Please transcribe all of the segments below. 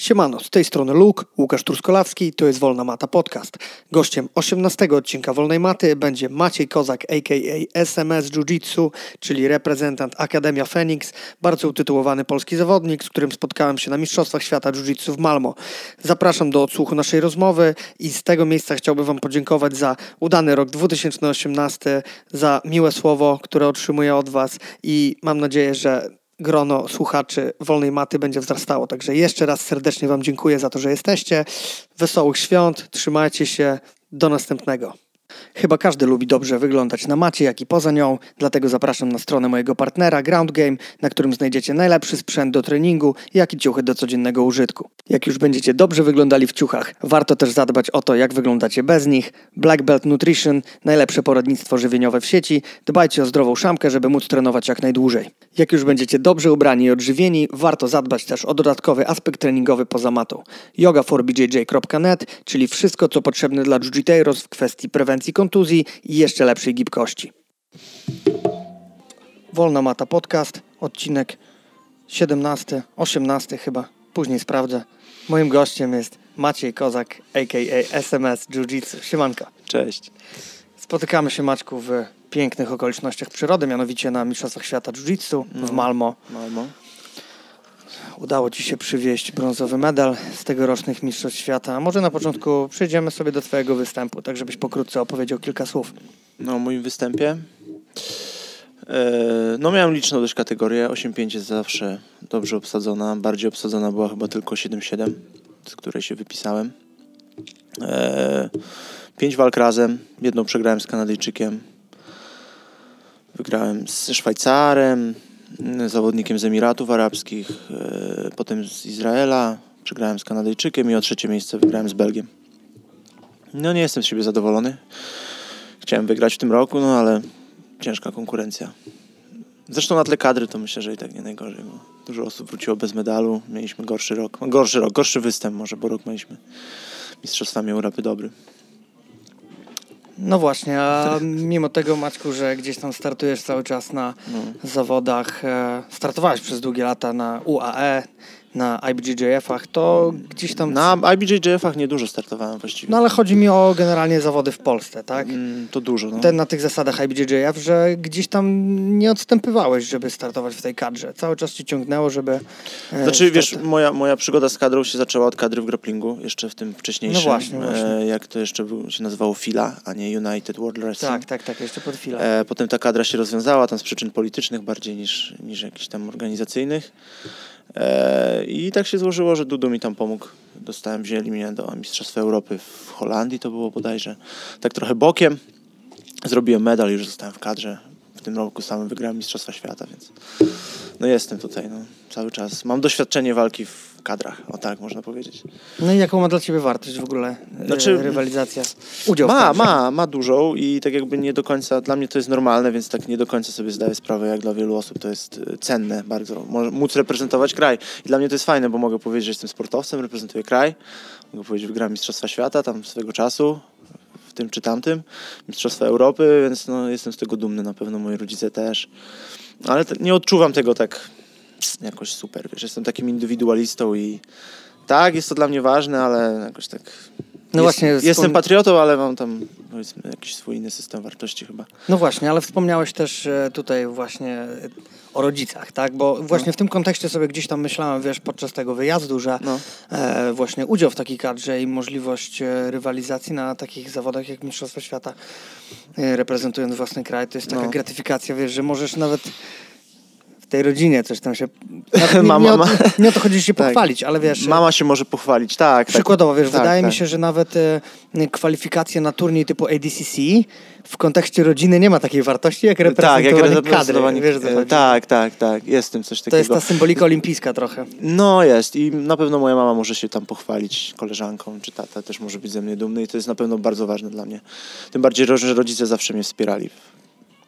Siemano, z tej strony Luke, Łukasz Truskolawski, to jest Wolna Mata Podcast. Gościem 18 odcinka Wolnej Maty będzie Maciej Kozak, a.k.a. SMS Jiu-Jitsu, czyli reprezentant Akademia Phoenix, bardzo utytułowany polski zawodnik, z którym spotkałem się na Mistrzostwach Świata Jiu-Jitsu w Malmo. Zapraszam do odsłuchu naszej rozmowy i z tego miejsca chciałbym Wam podziękować za udany rok 2018, za miłe słowo, które otrzymuję od Was i mam nadzieję, że grono słuchaczy Wolnej Maty będzie wzrastało. Także jeszcze raz serdecznie Wam dziękuję za to, że jesteście. Wesołych świąt, trzymajcie się, do następnego. Chyba każdy lubi dobrze wyglądać na macie, jak i poza nią, dlatego zapraszam na stronę mojego partnera Ground Game, na którym znajdziecie najlepszy sprzęt do treningu, jak i ciuchy do codziennego użytku. Jak już będziecie dobrze wyglądali w ciuchach, warto też zadbać o to, jak wyglądacie bez nich. Black Belt Nutrition, najlepsze poradnictwo żywieniowe w sieci. Dbajcie o zdrową szamkę, żeby móc trenować jak najdłużej. Jak już będziecie dobrze ubrani i odżywieni, warto zadbać też o dodatkowy aspekt treningogy poza matą. yoga4bjj.net, czyli wszystko, co potrzebne dla jiu w kwestii prewencji kontuzji i jeszcze lepszej gibkości. Wolna Mata Podcast, odcinek 17, 18 chyba, później sprawdzę. Moim gościem jest Maciej Kozak, a.k.a. SMS Jiu-Jitsu. Siemanka. Cześć. Spotykamy się, Maćku, w pięknych okolicznościach przyrody, mianowicie na Mistrzostwach Świata Jiu-Jitsu no, w Malmo. Malmo. Udało Ci się przywieźć brązowy medal z tegorocznych Mistrzostw Świata. Może na początku przejdziemy sobie do Twojego występu, tak żebyś pokrótce opowiedział kilka słów. No, o moim występie? E, no miałem liczną dość kategorię, 8-5 jest zawsze dobrze obsadzona, bardziej obsadzona była chyba tylko 7-7, z której się wypisałem. E, pięć walk razem, jedną przegrałem z Kanadyjczykiem, wygrałem z Szwajcarem, zawodnikiem z Emiratów Arabskich, e, potem z Izraela, przegrałem z Kanadyjczykiem i o trzecie miejsce wygrałem z Belgiem. No nie jestem z siebie zadowolony. Chciałem wygrać w tym roku, no ale ciężka konkurencja. Zresztą na tle kadry to myślę, że i tak nie najgorzej. Bo dużo osób wróciło bez medalu. Mieliśmy gorszy rok. Gorszy rok, gorszy występ może, bo rok mieliśmy Mistrzostwami Europy dobry. No właśnie, a mimo tego Maćku, że gdzieś tam startujesz cały czas na no. zawodach, e, startowałeś przez długie lata na UAE, na IBJJF-ach, to gdzieś tam... Na IBJJF-ach niedużo startowałem właściwie. No ale chodzi mi o generalnie zawody w Polsce, tak? Mm, to dużo, no. Ten na tych zasadach IBJJF, że gdzieś tam nie odstępywałeś, żeby startować w tej kadrze. Cały czas ci ciągnęło, żeby... E, znaczy, start... wiesz, moja, moja przygoda z kadrą się zaczęła od kadry w grapplingu, jeszcze w tym wcześniejszym. No właśnie, właśnie. E, jak to jeszcze był, się nazywało FILA, a nie United World Wrestling. Tak, tak, tak, jeszcze pod FILA. E, potem ta kadra się rozwiązała, tam z przyczyn politycznych bardziej niż, niż jakichś tam organizacyjnych. E, I tak się złożyło, że Dudu mi tam pomógł. Dostałem, wzięli mnie do Mistrzostwa Europy w Holandii, to było bodajże. Tak trochę bokiem. Zrobiłem medal, już zostałem w kadrze. W tym roku samym wygrałem Mistrzostwa Świata, więc no jestem tutaj no, cały czas. Mam doświadczenie walki w kadrach, o tak można powiedzieć. No i jaką ma dla Ciebie wartość w ogóle e, znaczy, rywalizacja? Udział ma, ma, ma dużą i tak jakby nie do końca, dla mnie to jest normalne, więc tak nie do końca sobie zdaję sprawę, jak dla wielu osób to jest e, cenne bardzo, móc reprezentować kraj. I dla mnie to jest fajne, bo mogę powiedzieć, że jestem sportowcem, reprezentuję kraj, mogę powiedzieć, że wygrałem Mistrzostwa Świata tam swego czasu, w tym czy tamtym, Mistrzostwa Europy, więc no, jestem z tego dumny, na pewno moi rodzice też. Ale nie odczuwam tego tak jakoś super, wiesz, jestem takim indywidualistą i tak, jest to dla mnie ważne, ale jakoś tak... No jest, właśnie, jestem patriotą, ale mam tam powiedzmy jakiś swój inny system wartości chyba. No właśnie, ale wspomniałeś też tutaj właśnie o rodzicach, tak? Bo właśnie no. w tym kontekście sobie gdzieś tam myślałem, wiesz, podczas tego wyjazdu, że no. e, właśnie udział w takiej kadrze i możliwość e, rywalizacji na takich zawodach jak Mistrzostwa Świata, e, reprezentując własny kraj, to jest taka no. gratyfikacja, wiesz, że możesz nawet tej rodzinie coś tam się... Nie, mama, nie, o, nie o to chodzi, że się tak. pochwalić, ale wiesz... Mama się może pochwalić, tak. tak. Przykładowo, wiesz, tak, wydaje tak. mi się, że nawet e, kwalifikacje na turniej typu ADCC w kontekście rodziny nie ma takiej wartości, jak reprezentowanie, tak, jak reprezentowanie kadry. Wiesz, e, tak, tak, tak, jest tym coś takiego. To jest ta symbolika olimpijska trochę. No jest i na pewno moja mama może się tam pochwalić koleżanką, czy tata też może być ze mnie dumny i to jest na pewno bardzo ważne dla mnie. Tym bardziej, że rodzice zawsze mnie wspierali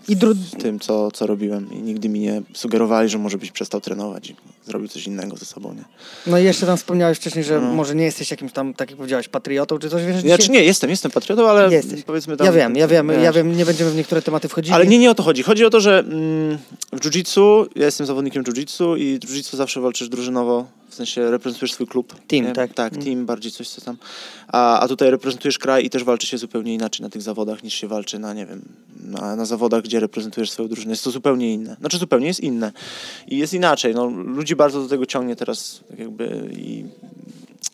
i dru... tym, co, co robiłem. I nigdy mi nie sugerowali, że może byś przestał trenować i zrobił coś innego ze sobą. Nie? No i jeszcze tam wspomniałeś wcześniej, że no. może nie jesteś jakimś tam, tak jak powiedziałeś, patriotą czy coś. Wiesz, dzisiaj... Znaczy nie, jestem, jestem patriotą, ale jesteś. powiedzmy tam... Ja wiem, ja wiem, wiesz. ja wiem, nie będziemy w niektóre tematy wchodzili. Ale nie, nie o to chodzi. Chodzi o to, że mm, w jiu-jitsu, ja jestem zawodnikiem jiu-jitsu i jiu-jitsu zawsze walczysz drużynowo w sensie reprezentujesz swój klub. Team, nie? tak. Tak, Mm. team, bardziej coś co tam. A, a tutaj reprezentujesz kraj i też walczy się zupełnie inaczej na tych zawodach niż się walczy na, nie wiem, na, na zawodach, gdzie reprezentujesz swoją drużynę. Jest to zupełnie inne. Znaczy zupełnie jest inne. I jest inaczej. No, ludzi bardzo do tego ciągnie teraz tak jakby i...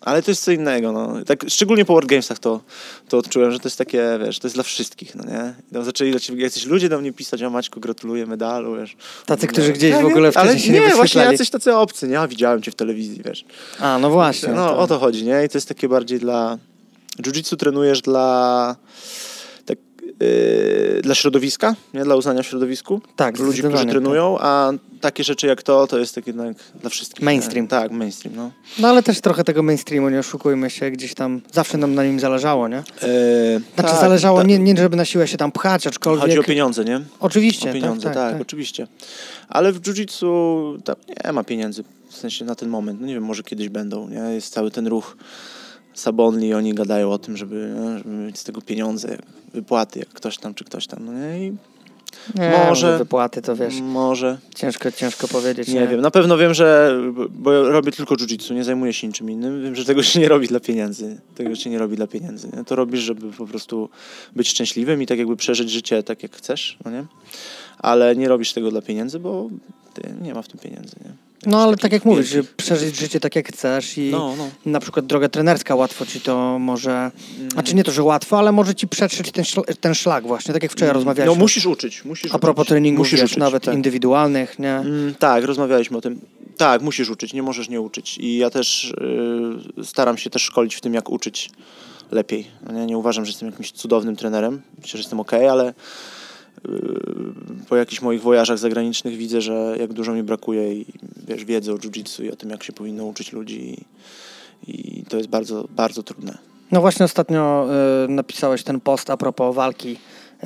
Ale to jest co innego, no. Tak, szczególnie po World Gamesach to, to odczułem, że to jest takie, wiesz, to jest dla wszystkich, no nie? I tam zaczęli do ciebie, jacyś ludzie do mnie pisać, o Maćku, gratuluję medalu, wiesz. Tacy, No, którzy gdzieś tak, w ogóle ale wcześniej się nie nie, właśnie jacyś tacy obcy, nie? Ja widziałem cię w telewizji, wiesz. A, no właśnie. No, to- o to chodzi, nie? I to jest takie bardziej dla... Jiu-jitsu trenujesz dla... Tak, yy, dla środowiska, nie? Dla uznania w środowisku. Tak, Ludzi, którzy trenują, a takie rzeczy jak to, to jest tak jednak dla wszystkich. Mainstream. Nie? Tak, mainstream, no. No ale też trochę tego mainstreamu, nie oszukujmy się, gdzieś tam zawsze nam na nim zależało, nie? Yy, Znaczy tak, zależało, tak. nie, nie żeby na siłę się tam pchać, aczkolwiek... Chodzi o pieniądze, nie? Oczywiście, O pieniądze, tak, tak, tak. oczywiście. Ale w jiu-jitsu nie ma pieniędzy, w sensie na ten moment. No nie wiem, może kiedyś będą, nie? Jest cały ten ruch Sabonli, oni gadają o tym, żeby, nie? żeby mieć z tego pieniądze, jak wypłaty, jak ktoś tam czy ktoś tam, no nie? I Nie, Może- może wypłaty to wiesz, może, ciężko, ciężko powiedzieć. nie wiem. Na pewno wiem, że, bo robię tylko jiu-jitsu, nie zajmuję się niczym innym, wiem, że tego się nie robi dla pieniędzy. Tego się nie robi dla pieniędzy, nie? To robisz, żeby po prostu być szczęśliwym i tak jakby przeżyć życie tak, jak chcesz, no nie? Ale nie robisz tego dla pieniędzy, bo ty, nie ma w tym pieniędzy, nie? No ale tak jak mówisz, że przeżyć życie tak jak chcesz i No, no. na przykład droga trenerska łatwo ci to może, Mm. znaczy nie to, że łatwo, ale może ci przetrzeć ten, szl- ten szlak właśnie, tak jak wczoraj rozmawialiśmy. No musisz uczyć, musisz A propos uczyć. treningów, musisz wiesz, uczyć, nawet tak. indywidualnych, nie? Mm, tak, rozmawialiśmy o tym. Tak, musisz uczyć, nie możesz nie uczyć. I ja też y, staram się też szkolić w tym, jak uczyć lepiej. Ja nie uważam, że jestem jakimś cudownym trenerem. Myślę, że jestem okej, ale po jakichś moich wojażach zagranicznych widzę, że jak dużo mi brakuje i wiesz, wiedzy o jiu-jitsu i o tym, jak się powinno uczyć ludzi. I, i to jest bardzo, bardzo trudne. No właśnie ostatnio y, napisałeś ten post a propos walki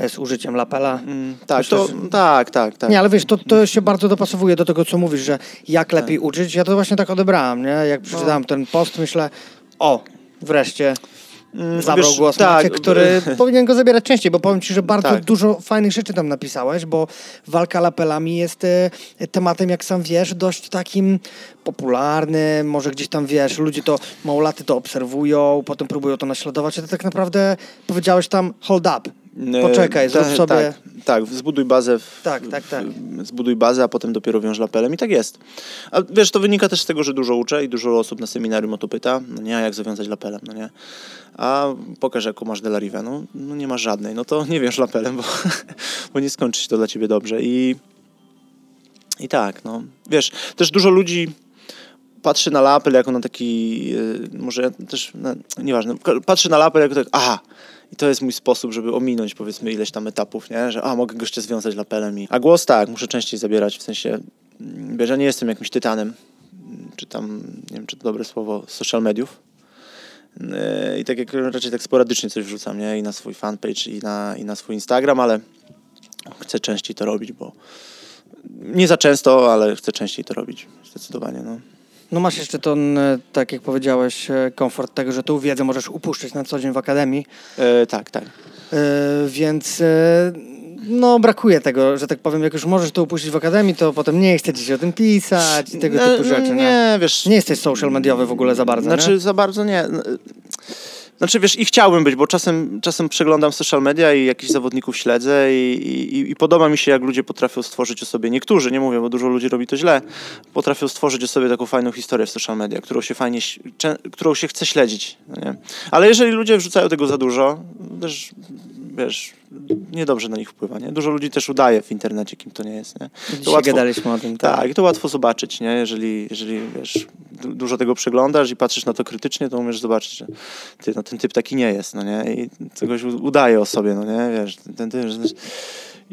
y, z użyciem lapela. Mm, tak, Myślę, to, że- tak, tak, tak. Nie, ale wiesz, to, to się bardzo dopasowuje do tego, co mówisz, że jak lepiej uczyć. Ja to właśnie tak odebrałem, nie? Jak przeczytałem ten post, myślę, o, wreszcie zabrał wiesz, głos tak, Maciek, który powinien go zabierać częściej, bo powiem ci, że bardzo Tak. dużo fajnych rzeczy tam napisałeś, bo walka lapelami jest e, tematem, jak sam wiesz, dość takim popularnym, może gdzieś tam, wiesz, ludzie to, małolaty to obserwują, potem próbują to naśladować, a ty tak naprawdę powiedziałeś tam hold up, poczekaj, zrób tak, sobie... Tak, tak, zbuduj bazę. W, Tak, tak, tak. W, zbuduj bazę, a potem dopiero wiąż lapelem i tak jest. A wiesz, to wynika też z tego, że dużo uczę i dużo osób na seminarium o to pyta, no nie, a jak zawiązać lapelem, no nie. A pokaż, jaką masz delarivę, no, no nie masz żadnej, no to nie wiąż lapelem, bo, bo nie skończy się to dla ciebie dobrze i i tak, no. Wiesz, też dużo ludzi patrzy na lapel jako na taki, e, może ja też, na, nieważne, ka- patrzy na lapel jako tak, aha, i to jest mój sposób, żeby ominąć powiedzmy ileś tam etapów, nie? Że a, mogę gościa związać lapelem i... A głos tak, muszę częściej zabierać, w sensie, mm, wiesz, ja nie jestem jakimś tytanem, mm, czy tam, nie wiem, czy to dobre słowo, social mediów. E, I tak jak raczej tak sporadycznie coś wrzucam, nie? I na swój fanpage, i na, i na swój Instagram, ale chcę częściej to robić, bo nie za często, ale chcę częściej to robić, zdecydowanie, no. No masz jeszcze ten, e, tak jak powiedziałeś, e, komfort tego, że tą wiedzę możesz upuszczać na co dzień w akademii, E, tak, tak. e, więc e, no brakuje tego, że tak powiem, jak już możesz to upuścić w akademii, to potem nie chce ci się o tym pisać i tego No, typu rzeczy, nie? Nie, wiesz... Nie jesteś social mediowy w ogóle za bardzo, Znaczy nie? za bardzo nie. Znaczy wiesz, i chciałbym być, bo czasem, czasem przeglądam social media i jakichś zawodników śledzę i, i, i podoba mi się, jak ludzie potrafią stworzyć o sobie, niektórzy, nie mówię, bo dużo ludzi robi to źle, potrafią stworzyć o sobie taką fajną historię w social media, którą się fajnie, którą się chce śledzić. no Nie? Ale jeżeli ludzie wrzucają tego za dużo, też wiesz, niedobrze na nich wpływa, nie? Dużo ludzi też udaje w internecie, kim to nie jest, nie? Dzisiaj gadaliśmy o tym, tak. Tak, i to łatwo zobaczyć, nie? Jeżeli, jeżeli wiesz, du- dużo tego przeglądasz i patrzysz na to krytycznie, to umiesz zobaczyć, że ty, no, ten typ taki nie jest, no nie? I czegoś udaje o sobie, no nie? Wiesz, ten typ.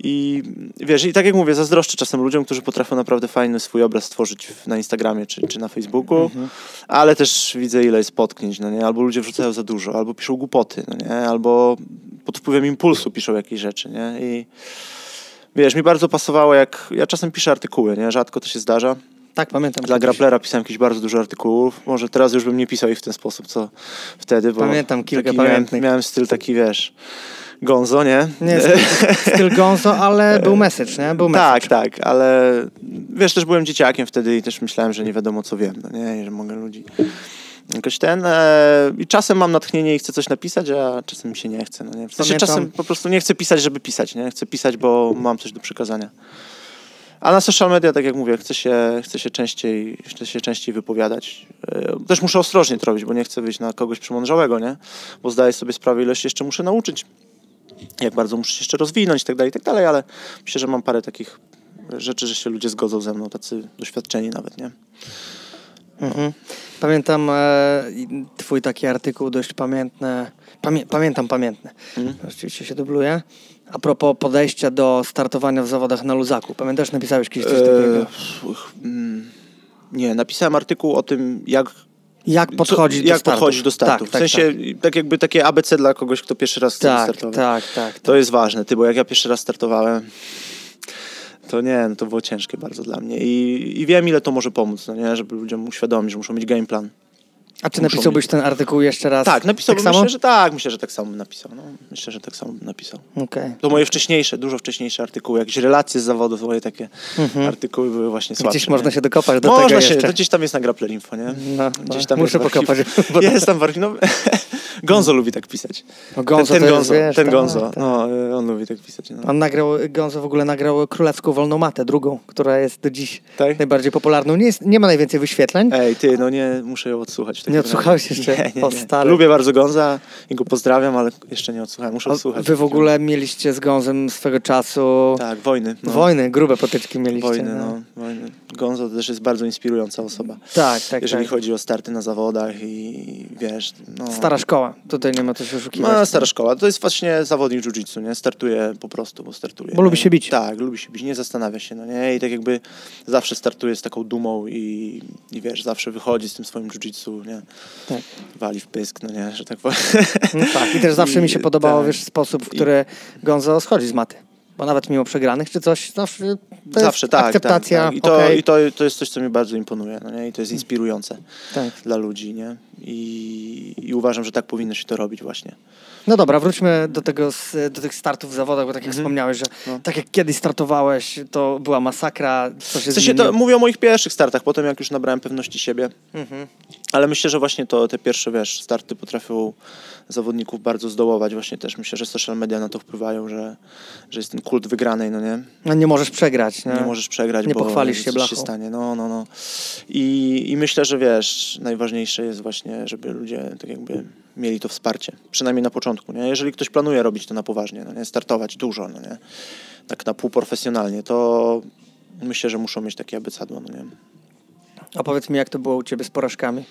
I wiesz, i tak jak mówię, zazdroszczę czasem ludziom, którzy potrafią naprawdę fajny swój obraz stworzyć w- na Instagramie czy, czy na Facebooku, Mhm. ale też widzę ile jest potknięć, no nie? Albo ludzie wrzucają za dużo, albo piszą głupoty, no nie? Albo pod wpływem impulsu piszą jakieś rzeczy, nie? I wiesz, mi bardzo pasowało jak... Ja czasem piszę artykuły, nie? Rzadko to się zdarza. Tak, pamiętam. Dla kiedyś. Grapplera pisałem jakieś bardzo dużo artykułów. Może teraz już bym nie pisał ich w ten sposób, co wtedy, bo Pamiętam kilka taki miałem, pamiętnych. miałem styl taki, wiesz, Gonzo, nie? Nie, styl, styl Gonzo, ale był message, nie? Był message. Tak, tak, ale wiesz, też byłem dzieciakiem wtedy i też myślałem, że nie wiadomo co wiem, no nie, I że mogę ludzi jakoś ten e, i czasem mam natchnienie i chcę coś napisać, a czasem mi się nie chce, no nie? W sensie Pamiętam- czasem po prostu nie chcę pisać, żeby pisać, nie? Chcę pisać, bo mam coś do przekazania. A na social media, tak jak mówię, chcę się, chcę się, częściej, chcę się częściej wypowiadać. E, Też muszę ostrożnie to robić, bo nie chcę wyjść na kogoś przemądrzałego, nie? Bo zdaję sobie sprawę, ile się jeszcze muszę nauczyć. Jak bardzo muszę się jeszcze rozwinąć i tak dalej, i tak dalej, ale myślę, że mam parę takich rzeczy, że się ludzie zgodzą ze mną, tacy doświadczeni nawet, nie? Mhm. Pamiętam e, twój taki artykuł dość pamiętny. Pamię, pamiętam, pamiętny. Mhm. Oczywiście się dubluje. A propos podejścia do startowania w zawodach na luzaku. Pamiętasz, napisałeś kiedyś coś takiego? Eee, mm, nie, napisałem artykuł o tym, jak, Jak podchodzić co, do jak startów. podchodzić do startów. Tak, w sensie, tak. jakby takie ABC dla kogoś, kto pierwszy raz tak, startować. tak, tak, tak. To jest ważne, ty, bo jak ja pierwszy raz startowałem, to nie, no to było ciężkie bardzo dla mnie. I, I wiem, ile to może pomóc, no nie? żeby ludziom uświadomić, że muszą mieć game plan. A czy muszą napisałbyś ten artykuł jeszcze raz? Tak, napisałbym, tak samo? myślę, że tak, myślę, że tak samo bym napisał. No. Myślę, że tak samo bym napisał. Okej. To moje wcześniejsze, dużo wcześniejsze artykuły, jakieś relacje z zawodów, moje takie artykuły były właśnie słabsze. Mhm. Gdzieś nie? można się dokopać do Można tego się, jeszcze. to gdzieś tam jest na Grappler Info, nie? No, Gdzieś no, tam muszę jest pokopać. bo- Jest tam w archiwum. No, Gonzo lubi tak pisać. No, Gonzo ten ten jest, Gonzo, wiesz, ten tak, Gonzo. tak. No, y, on lubi tak pisać. No. On nagrał, Gonzo w ogóle nagrał królewską wolną matę, drugą, która jest do dziś Tak? najbardziej popularną. Nie, jest, nie ma najwięcej wyświetleń. Ej, ty, no nie, muszę ją odsłuchać. Nie odsłuchałeś jeszcze? Nie, nie, nie. Lubię bardzo Gonza i go pozdrawiam, ale jeszcze nie odsłuchałem. Muszę odsłuchać. Wy w ogóle mieliście z Gonzem swego czasu Tak, wojny. No. wojny, grube potyczki mieliście. Wojny, no. Wojny. Gonzo to też jest bardzo inspirująca osoba. Tak, tak, jeżeli tak. chodzi o starty na zawodach i wiesz, no... Stara szkoła, tutaj nie ma co się oszukiwać. No, stara szkoła. To jest właśnie zawodnik jiu-jitsu, nie? Startuje po prostu, bo startuje. Bo lubi nie? się bić. Tak, lubi się bić, nie zastanawia się, no nie? I tak jakby zawsze startuje z taką dumą i, i wiesz, zawsze wychodzi z tym swoim jiu-jitsu, nie? Tak. Wali w pysk, no nie? Że tak powiem. No tak, i też zawsze mi się I- podobało, tak. wiesz, sposób, w który Gonzo schodzi z maty. Bo nawet mimo przegranych czy coś, zawsze to zawsze, jest tak, akceptacja, tak, tak. I, to, okej. i to, to jest coś, co mi bardzo imponuje, no nie? I to jest inspirujące tak. dla ludzi, nie? I, I uważam, że tak powinno się to robić właśnie. No dobra, wróćmy do, tego, do tych startów w zawodach, bo tak jak wspomniałeś, że No. tak jak kiedyś startowałeś, to była masakra, co się W sensie to mówię o moich pierwszych startach, potem jak już nabrałem pewności siebie. Mhm. Ale myślę, że właśnie to te pierwsze, wiesz, starty potrafią zawodników bardzo zdołować. Właśnie też myślę, że social media na to wpływają, że, że jest ten kult wygranej, no nie? No nie możesz przegrać. Nie, Nie możesz przegrać, Nie bo pochwalisz się blachą. się stanie. No, no, no. I, I myślę, że wiesz, najważniejsze jest właśnie, żeby ludzie tak jakby mieli to wsparcie. Przynajmniej na początku, nie? Jeżeli ktoś planuje robić to na poważnie, no nie? Startować dużo, no nie? Tak na półprofesjonalnie, to myślę, że muszą mieć takie abecadło, no nie? A powiedz mi, jak to było u ciebie z porażkami?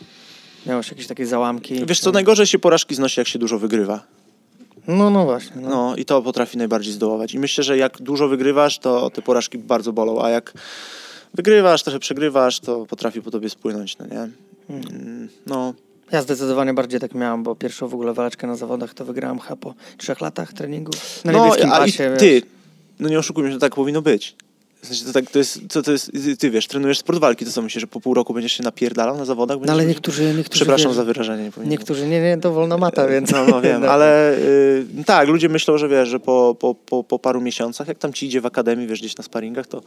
Miałeś jakieś takie załamki? Wiesz co, najgorzej się porażki znosi, jak się dużo wygrywa. No, no właśnie. No. No i to potrafi najbardziej zdołować. I myślę, że jak dużo wygrywasz, to te porażki bardzo bolą, a jak wygrywasz, trochę przegrywasz, to potrafi po tobie spłynąć, no nie? Mm, No, Ja zdecydowanie bardziej tak miałem, bo pierwszą w ogóle waleczkę na zawodach to wygrałem chyba po trzech latach treningu. Na no niebieskim a i pasie. ty, wiesz. no nie oszukujmy to tak powinno być. W sensie to, tak, to jest, co to jest, ty- wiesz, trenujesz sport walki, to co myślisz, że po pół roku będziesz się napierdalał na zawodach? No ale niektórzy, niektórzy Przepraszam wiesz, za wyrażenie. Nie. Niektórzy, nie, nie, to wolna mata, więc... No, no wiem, ale y, tak, ludzie myślą, że wiesz, że po, po, po, po paru miesiącach, jak tam ci idzie w akademii, wiesz, gdzieś na sparingach, to,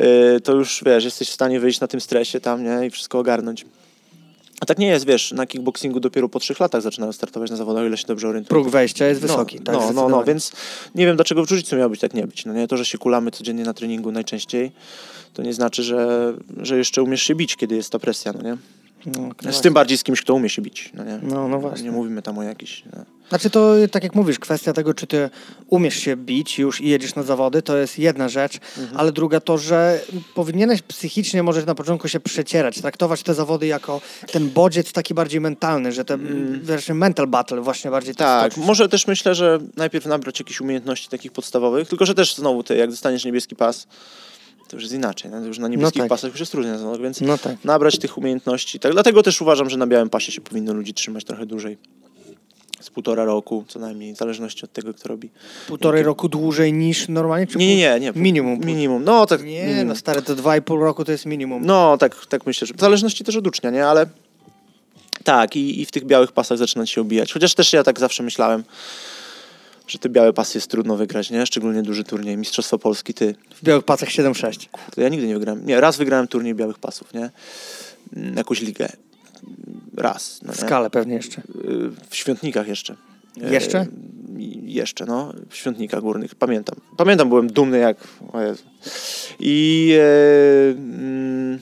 y, to już, wiesz, jesteś w stanie wyjść na tym stresie tam, nie, i wszystko ogarnąć. A tak nie jest, wiesz, na kickboxingu dopiero po trzech latach zaczynają startować na zawodach, o ile się dobrze orientuję. Próg wejścia jest wysoki. No, tak, no, no, no, więc nie wiem, dlaczego w jiu miało być tak nie być. No nie? To, że się kulamy codziennie na treningu najczęściej, to nie znaczy, że, że jeszcze umiesz się bić, kiedy jest ta presja, no nie? No, no Z tym bardziej z kimś, kto umie się bić, no nie? No, no właśnie. Nie mówimy tam o jakichś... No. Znaczy to, tak jak mówisz, kwestia tego, czy ty umiesz się bić już i jedziesz na zawody, to jest jedna rzecz, Mhm. ale druga to, że powinieneś psychicznie może na początku się przecierać, traktować te zawody jako ten bodziec taki bardziej mentalny, że ten wiesz, mental battle właśnie bardziej Mm. Tak, stoczyć. może też myślę, że najpierw nabrać jakichś umiejętności takich podstawowych, tylko że też znowu ty, jak dostaniesz niebieski pas, to już jest inaczej. No? Już na niebieskich tak. pasach już jest trudniej, no, więc No tak. nabrać tych umiejętności. Tak, dlatego też uważam, że na białym pasie się powinno ludzi trzymać trochę dłużej. Z półtora roku co najmniej, w zależności od tego, kto robi. Półtorej roku dłużej niż normalnie? Czy Nie, nie, nie. nie. Minimum. Minimum, no tak. Nie, minimum. no stary, to dwa i pół roku to jest minimum. No tak, tak myślę, że w zależności też od ucznia, nie? Ale tak, i, i w tych białych pasach zaczynać się obijać. Chociaż też ja tak zawsze myślałem, że te białe pasy jest trudno wygrać, nie? Szczególnie duży turniej. Mistrzostwo Polski, ty. W białych pasach 7-6. Kurde, ja nigdy nie wygrałem. Nie, raz wygrałem turniej białych pasów, nie? Mm, Jakąś ligę. Raz. No, W nie? skale pewnie jeszcze. Y, W Świątnikach jeszcze. Jeszcze? E, Jeszcze, no. W Świątnikach Górnych. Pamiętam. Pamiętam, byłem dumny jak... I... E, mm,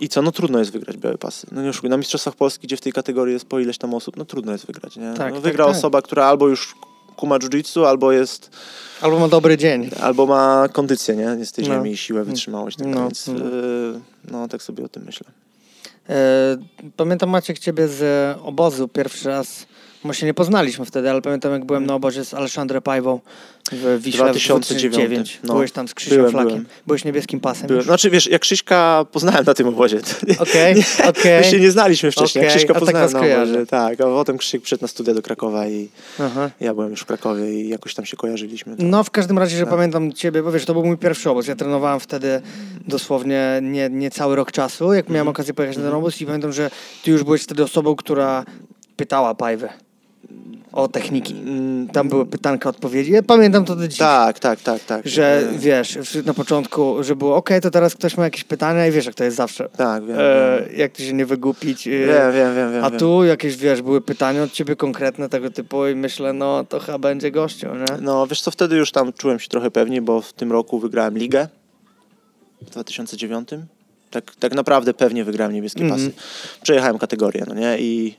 I co? No trudno jest wygrać białe pasy. No nie oszukuj. Na Mistrzostwach Polski, gdzie w tej kategorii jest po ileś tam osób, no trudno jest wygrać, nie? Tak, no, tak, wygra tak. osoba, która albo już kuma jiu-jitsu, albo jest... Albo ma dobry dzień. Albo ma kondycję, nie? Z tej No. ziemi, siłę, wytrzymałość. Tak, No, więc no. e, no tak sobie o tym myślę. E, pamiętam Maciek ciebie z obozu pierwszy raz. My się nie poznaliśmy wtedy, ale pamiętam jak byłem na obozie z Aleszandrem Pajwą w Wiśle 2009. w 2009. No. Byłeś tam z Krzysiem Byłem, Flakiem. byłem. Byłeś niebieskim pasem. Byłem, już. znaczy wiesz, jak Krzyśka poznałem na tym obozie. to Okej, okej. My się nie znaliśmy wcześniej. Okej, Jak Krzyśka tak poznałem was na kojarzę. obozie. Tak, a potem Krzysiek przyszedł na studia do Krakowa i Aha. ja byłem już w Krakowie i jakoś tam się kojarzyliśmy. No w każdym razie, że Tak. pamiętam ciebie, bo wiesz, to był mój pierwszy obóz. Ja trenowałem wtedy dosłownie nie, nie cały rok czasu, jak Mhm. miałem okazję pojechać na ten obóz i pamiętam, że ty już byłeś wtedy osobą, która pytała Pajwę o techniki. Mm, Tam były pytanka, odpowiedzi. Ja pamiętam to do dziś. Tak, tak, tak, tak. Że wiesz, na początku, że było ok, to teraz ktoś ma jakieś pytania i wiesz, jak to jest zawsze. Tak, wiem. E, wiem. jak ty się nie wygupić. e, Wiem, wiem, wiem, wiem. a wiem. tu jakieś, wiesz, były pytania od ciebie konkretne tego typu i myślę, no to chyba będzie gościu, nie? No wiesz co, wtedy już tam czułem się trochę pewniej, bo w tym roku wygrałem ligę w 2009. Tak, tak naprawdę pewnie wygrałem niebieskie Mhm. pasy. Przejechałem kategorię, no nie? I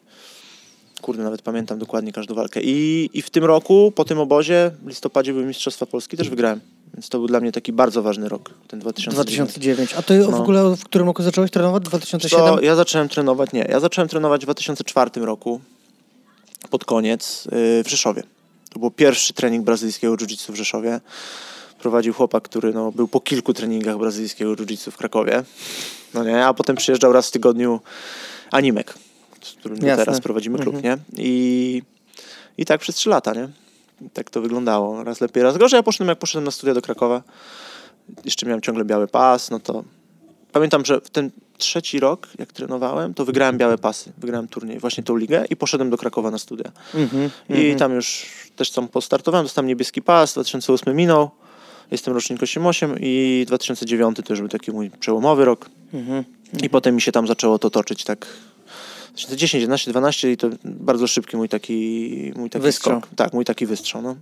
kurde, nawet pamiętam dokładnie każdą walkę. I, I w tym roku, po tym obozie, w listopadzie były Mistrzostwa Polski, też wygrałem. Więc to był dla mnie taki bardzo ważny rok, ten 2009. 2009. A ty w No. ogóle w którym roku zacząłeś trenować? 2007? To ja zacząłem trenować, nie, ja zacząłem trenować w 2004 roku, pod koniec, yy, w Rzeszowie. To był pierwszy trening brazylijskiego jiu-jitsu w Rzeszowie. Prowadził chłopak, który no, był po kilku treningach brazylijskiego jiu-jitsu w Krakowie. No nie, a potem przyjeżdżał raz w tygodniu Animek, z którym teraz prowadzimy klub, Mhm. nie? I, I tak przez trzy lata, nie? I tak to wyglądało. Raz lepiej, raz gorzej. Ja poszedłem, jak poszedłem na studia do Krakowa, jeszcze miałem ciągle biały pas, no to pamiętam, że w ten trzeci rok, jak trenowałem, to wygrałem białe pasy. Wygrałem turniej, właśnie tą ligę i poszedłem do Krakowa na studia. Mhm, I mhm. tam już też tam postartowałem, dostałem niebieski pas, 2008 minął, jestem rocznik 88 i 2009 to już był taki mój przełomowy rok. Mhm. I potem mi się tam zaczęło to toczyć tak 2010, 11, 12 i to bardzo szybki mój taki, mój taki Wystrzał. skok. Tak, mój taki wystrzał, no.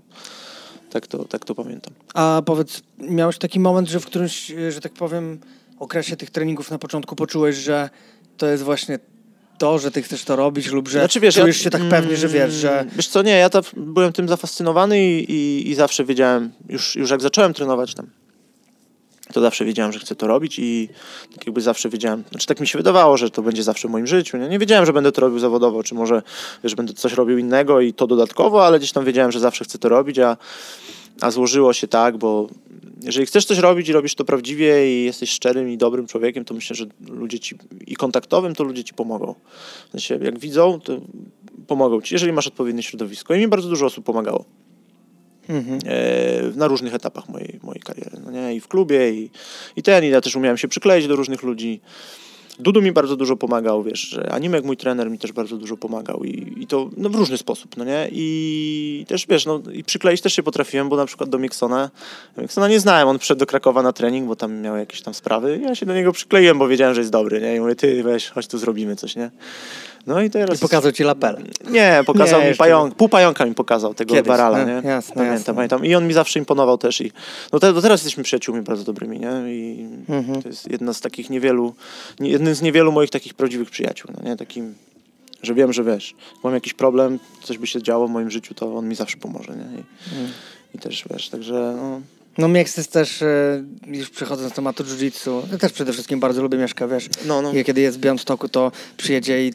Tak to, tak to pamiętam. A powiedz, miałeś taki moment, że w którymś, że tak powiem, okresie tych treningów na początku poczułeś, że to jest właśnie to, że ty chcesz to robić lub że Znaczy, wiesz, czujesz ja- się tak pewnie, że wiesz, że Mm, Wiesz co, nie, ja byłem tym zafascynowany i, i, i zawsze wiedziałem, już, już jak zacząłem trenować tam, to zawsze wiedziałem, że chcę to robić i tak jakby zawsze wiedziałem, znaczy tak mi się wydawało, że to będzie zawsze w moim życiu. Nie, nie wiedziałem, że będę to robił zawodowo, czy może, wiesz, będę coś robił innego i to dodatkowo, ale gdzieś tam wiedziałem, że zawsze chcę to robić, a, a złożyło się tak, bo jeżeli chcesz coś robić i robisz to prawdziwie i jesteś szczerym i dobrym człowiekiem, to myślę, że ludzie ci i kontaktowym, to ludzie ci pomogą. W sensie, jak widzą, to pomogą ci, jeżeli masz odpowiednie środowisko. I mi bardzo dużo osób pomagało mhm. e, na różnych etapach mojej, mojej kariery. No nie? I w klubie, i, i ten, i ja też umiałem się przykleić do różnych ludzi. Dudu mi bardzo dużo pomagał, wiesz, Animek, mój trener, mi też bardzo dużo pomagał i, i to no, w różny sposób, no nie? I też, wiesz, no i przykleić też się potrafiłem, bo na przykład do Miksona, Miksona nie znałem, on przyszedł do Krakowa na trening, bo tam miał jakieś tam sprawy ja się do niego przykleiłem, bo wiedziałem, że jest dobry, nie? I mówię, ty weź, chodź tu zrobimy coś, nie? No i teraz... I pokazał ci lapelę. Nie, pokazał Nie, mi pająk, pół pająka mi pokazał tego Kiedyś, Barala, no, nie? jasne, pamiętam, jasne. pamiętam. I on mi zawsze imponował też i no te, do teraz jesteśmy przyjaciółmi bardzo dobrymi, nie? I Mhm. to jest jedna z takich niewielu, nie, jeden z niewielu moich takich prawdziwych przyjaciół, no nie? Takim, że wiem, że wiesz, mam jakiś problem, coś by się działo w moim życiu, to on mi zawsze pomoże, nie? I, Mm. i też, wiesz, także no, No Mieks jest też, e, już przechodząc do tematu jiu-jitsu, ja też przede wszystkim bardzo lubię Mieszka, wiesz. no, no. I kiedy jest w Białymstoku, to przyjedzie i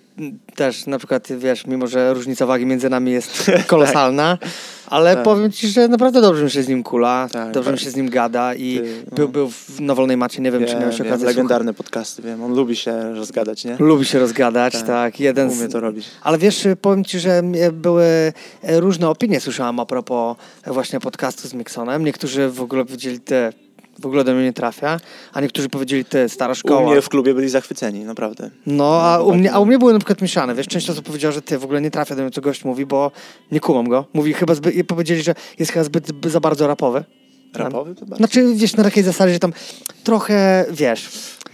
też na przykład, wiesz, mimo że różnica wagi między nami jest kolosalna, ale Tak. powiem ci, że naprawdę dobrze mi się z nim kula, Tak, dobrze mi się z nim gada i Ty, no. był, był w, na Wolnej Macie, nie wiem, czy Wiem, miałeś wiem, okazję słuchać. legendarne podcasty, wiem, on lubi się rozgadać, nie? Lubi się rozgadać, tak. Tak. Jeden Umie to robić. Ale wiesz, powiem ci, że były e, różne opinie, słyszałam a propos właśnie podcastu z Miksonem. Niektórzy w ogóle powiedzieli, te w ogóle do mnie nie trafia, a niektórzy powiedzieli, ty, stara szkoła. U mnie w klubie byli zachwyceni, naprawdę. No, a u, mnie, a u mnie były na przykład mieszane, wiesz, część osób powiedziała, że ty, w ogóle nie trafia do mnie, co gość mówi, bo nie kumam go. Mówi chyba zbyt, powiedzieli, że jest chyba zbyt, za bardzo rapowy. Rapowy to bardzo? Znaczy, wiesz, na takiej zasadzie, że tam trochę, wiesz,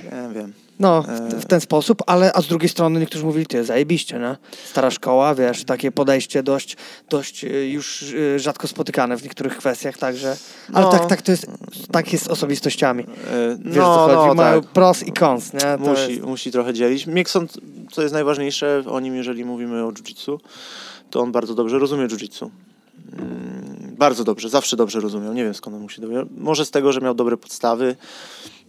Nie wiem. No, w, w ten sposób, ale a z drugiej strony niektórzy mówili, ty, zajebiście, nie? Stara szkoła, wiesz, takie podejście dość, dość y, już y, rzadko spotykane w niektórych kwestiach, także, ale No. tak, tak to jest, tak jest z osobistościami. E, Wiesz, no, co chodzi? no, Mają tak. pros i cons, nie? To Musi, jest, musi trochę dzielić. Miekson, co jest najważniejsze o nim, jeżeli mówimy o jiu-jitsu, to on bardzo dobrze rozumie jiu-jitsu. Mm, Bardzo dobrze, zawsze dobrze rozumiał. Nie wiem skąd on musi dowiedzieć. Może z tego, że miał dobre podstawy,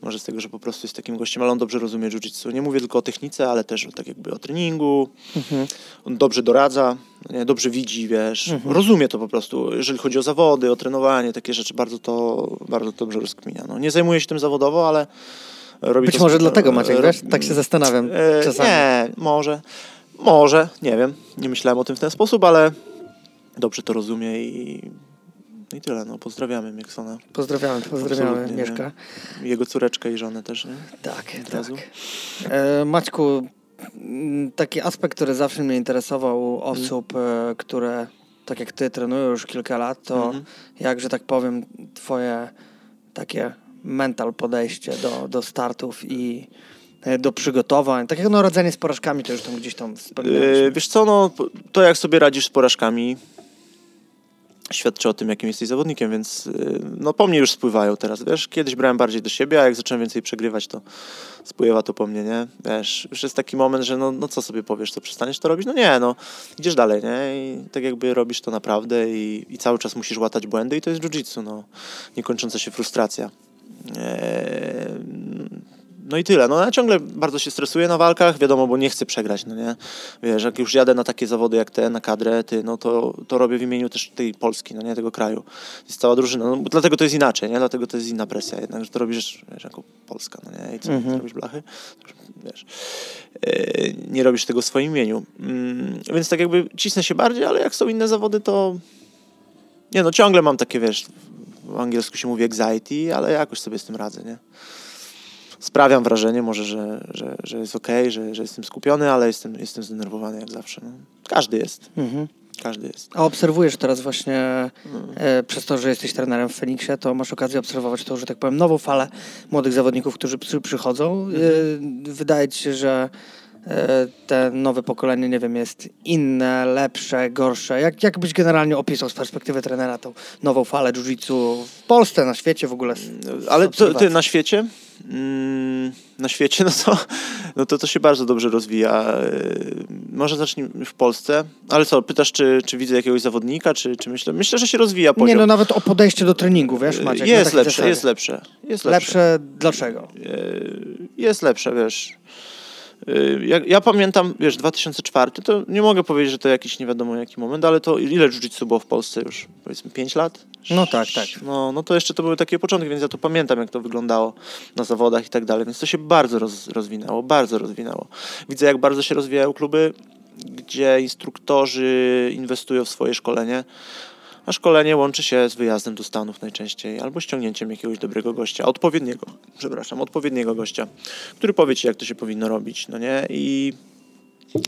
może z tego, że po prostu jest takim gościem, ale on dobrze rozumie jiu-jitsu. Nie mówię tylko o technice, ale też o, tak jakby o treningu. Mhm. On dobrze doradza, nie? dobrze widzi, wiesz. Rozumie to po prostu. Jeżeli chodzi o zawody, o trenowanie, takie rzeczy, bardzo to bardzo to dobrze rozkminia. No, nie zajmuje się tym zawodowo, ale robi być to może dlatego, Maciek, wiesz? Tak się zastanawiam E, czasami. Nie, może. Może, nie wiem. Nie myślałem o tym w ten sposób, ale dobrze to rozumie i, no i tyle. No, pozdrawiamy Mieksona. Pozdrawiamy, pozdrawiamy Absolutnie, Mieszka. Jego córeczkę i żonę też, nie? Tak, Od tak. razu. E, Maćku, m, taki aspekt, który zawsze mnie interesował u osób, e, które tak jak ty trenują już kilka lat, to Mhm. jak, że tak powiem, twoje takie mental podejście do, do startów i e, do przygotowań, tak jak no radzenie z porażkami, to już tam gdzieś tam. E, wiesz co, no, to jak sobie radzisz z porażkami świadczy o tym, jakim jesteś zawodnikiem, więc y, no po mnie już spływają teraz, wiesz, kiedyś brałem bardziej do siebie, a jak zacząłem więcej przegrywać, to spływa to po mnie, nie, wiesz, już jest taki moment, że no, no co sobie powiesz, to przestaniesz to robić, no nie, no, idziesz dalej, nie, i tak jakby robisz to naprawdę i, i cały czas musisz łatać błędy i to jest jiu-jitsu, no, niekończąca się frustracja. Eee, no i tyle. No ja ciągle bardzo się stresuję na walkach, wiadomo, bo nie chcę przegrać, no nie? Wiesz, jak już jadę na takie zawody jak te, na kadrę, ty, no to, to robię w imieniu też tej Polski, no nie, tego kraju. Jest cała drużyna, no dlatego to jest inaczej, nie? Dlatego to jest inna presja jednak, że to robisz, wiesz, jako Polska, no nie? I co, Mhm. robisz blachy? Wiesz, e, nie robisz tego w swoim imieniu. Mm, więc tak jakby cisnę się bardziej, ale jak są inne zawody, to nie no, ciągle mam takie, wiesz, w angielsku się mówi anxiety, ale jakoś sobie z tym radzę, nie? Sprawiam wrażenie może, że, że, że jest okej, że, że jestem skupiony, ale jestem, jestem zdenerwowany jak zawsze. No. Każdy jest, Mhm. każdy jest. A obserwujesz teraz właśnie, Mm. e, przez to, że jesteś trenerem w Feniksie, to masz okazję obserwować tą, że tak powiem, nową falę młodych zawodników, którzy przy, przychodzą. Mhm. E, wydaje ci się, że te nowe pokolenie, nie wiem, jest inne, lepsze, gorsze. Jak, jak byś generalnie opisał z perspektywy trenera tą nową falę jiu-jitsu w Polsce, na świecie w ogóle? z Ale to, ty na świecie? Mm, na świecie, no to, no to to się bardzo dobrze rozwija. Yy, Może zacznijmy w Polsce. Ale co, pytasz, czy, czy widzę jakiegoś zawodnika, czy, czy myślę? Myślę, że się rozwija poziom. Nie, no nawet o podejście do treningu, wiesz, Maciek? na jest lepsze, jest lepsze, jest lepsze. Lepsze dlaczego? Jest lepsze, wiesz. Yy, Ja, ja pamiętam, wiesz, 2004, to nie mogę powiedzieć, że to jakiś nie wiadomo jaki moment, ale to ile jiu-jitsu było w Polsce już? Powiedzmy 5 lat? No tak, tak. No, no to jeszcze to były takie początki, więc ja to pamiętam, jak to wyglądało na zawodach i tak dalej, więc to się bardzo roz, rozwinęło, bardzo rozwinęło. Widzę, jak bardzo się rozwijają kluby, gdzie instruktorzy inwestują w swoje szkolenie, a szkolenie łączy się z wyjazdem do Stanów najczęściej, albo ściągnięciem jakiegoś dobrego gościa, odpowiedniego, przepraszam, odpowiedniego gościa, który powie ci, jak to się powinno robić, no nie? I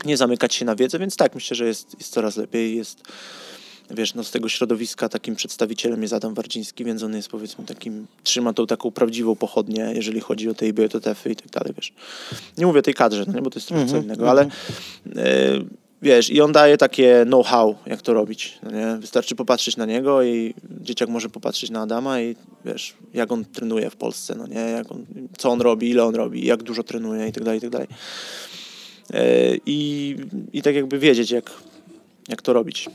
nie zamykać się na wiedzę, więc tak, myślę, że jest, jest coraz lepiej, jest wiesz, no z tego środowiska takim przedstawicielem jest Adam Wardziński, więc on jest powiedzmy takim, trzyma tą taką prawdziwą pochodnię, jeżeli chodzi o te IBJTF-y i tak dalej, wiesz. Nie mówię o tej kadrze, no nie, bo to jest trochę co Mhm, innego, ale e, wiesz, i on daje takie know-how, jak to robić, no nie? Wystarczy popatrzeć na niego i dzieciak może popatrzeć na Adama i wiesz, jak on trenuje w Polsce, no nie, jak on, co on robi, ile on robi, jak dużo trenuje i tak dalej, i tak dalej. E, I, I tak jakby wiedzieć, jak, jak to robić,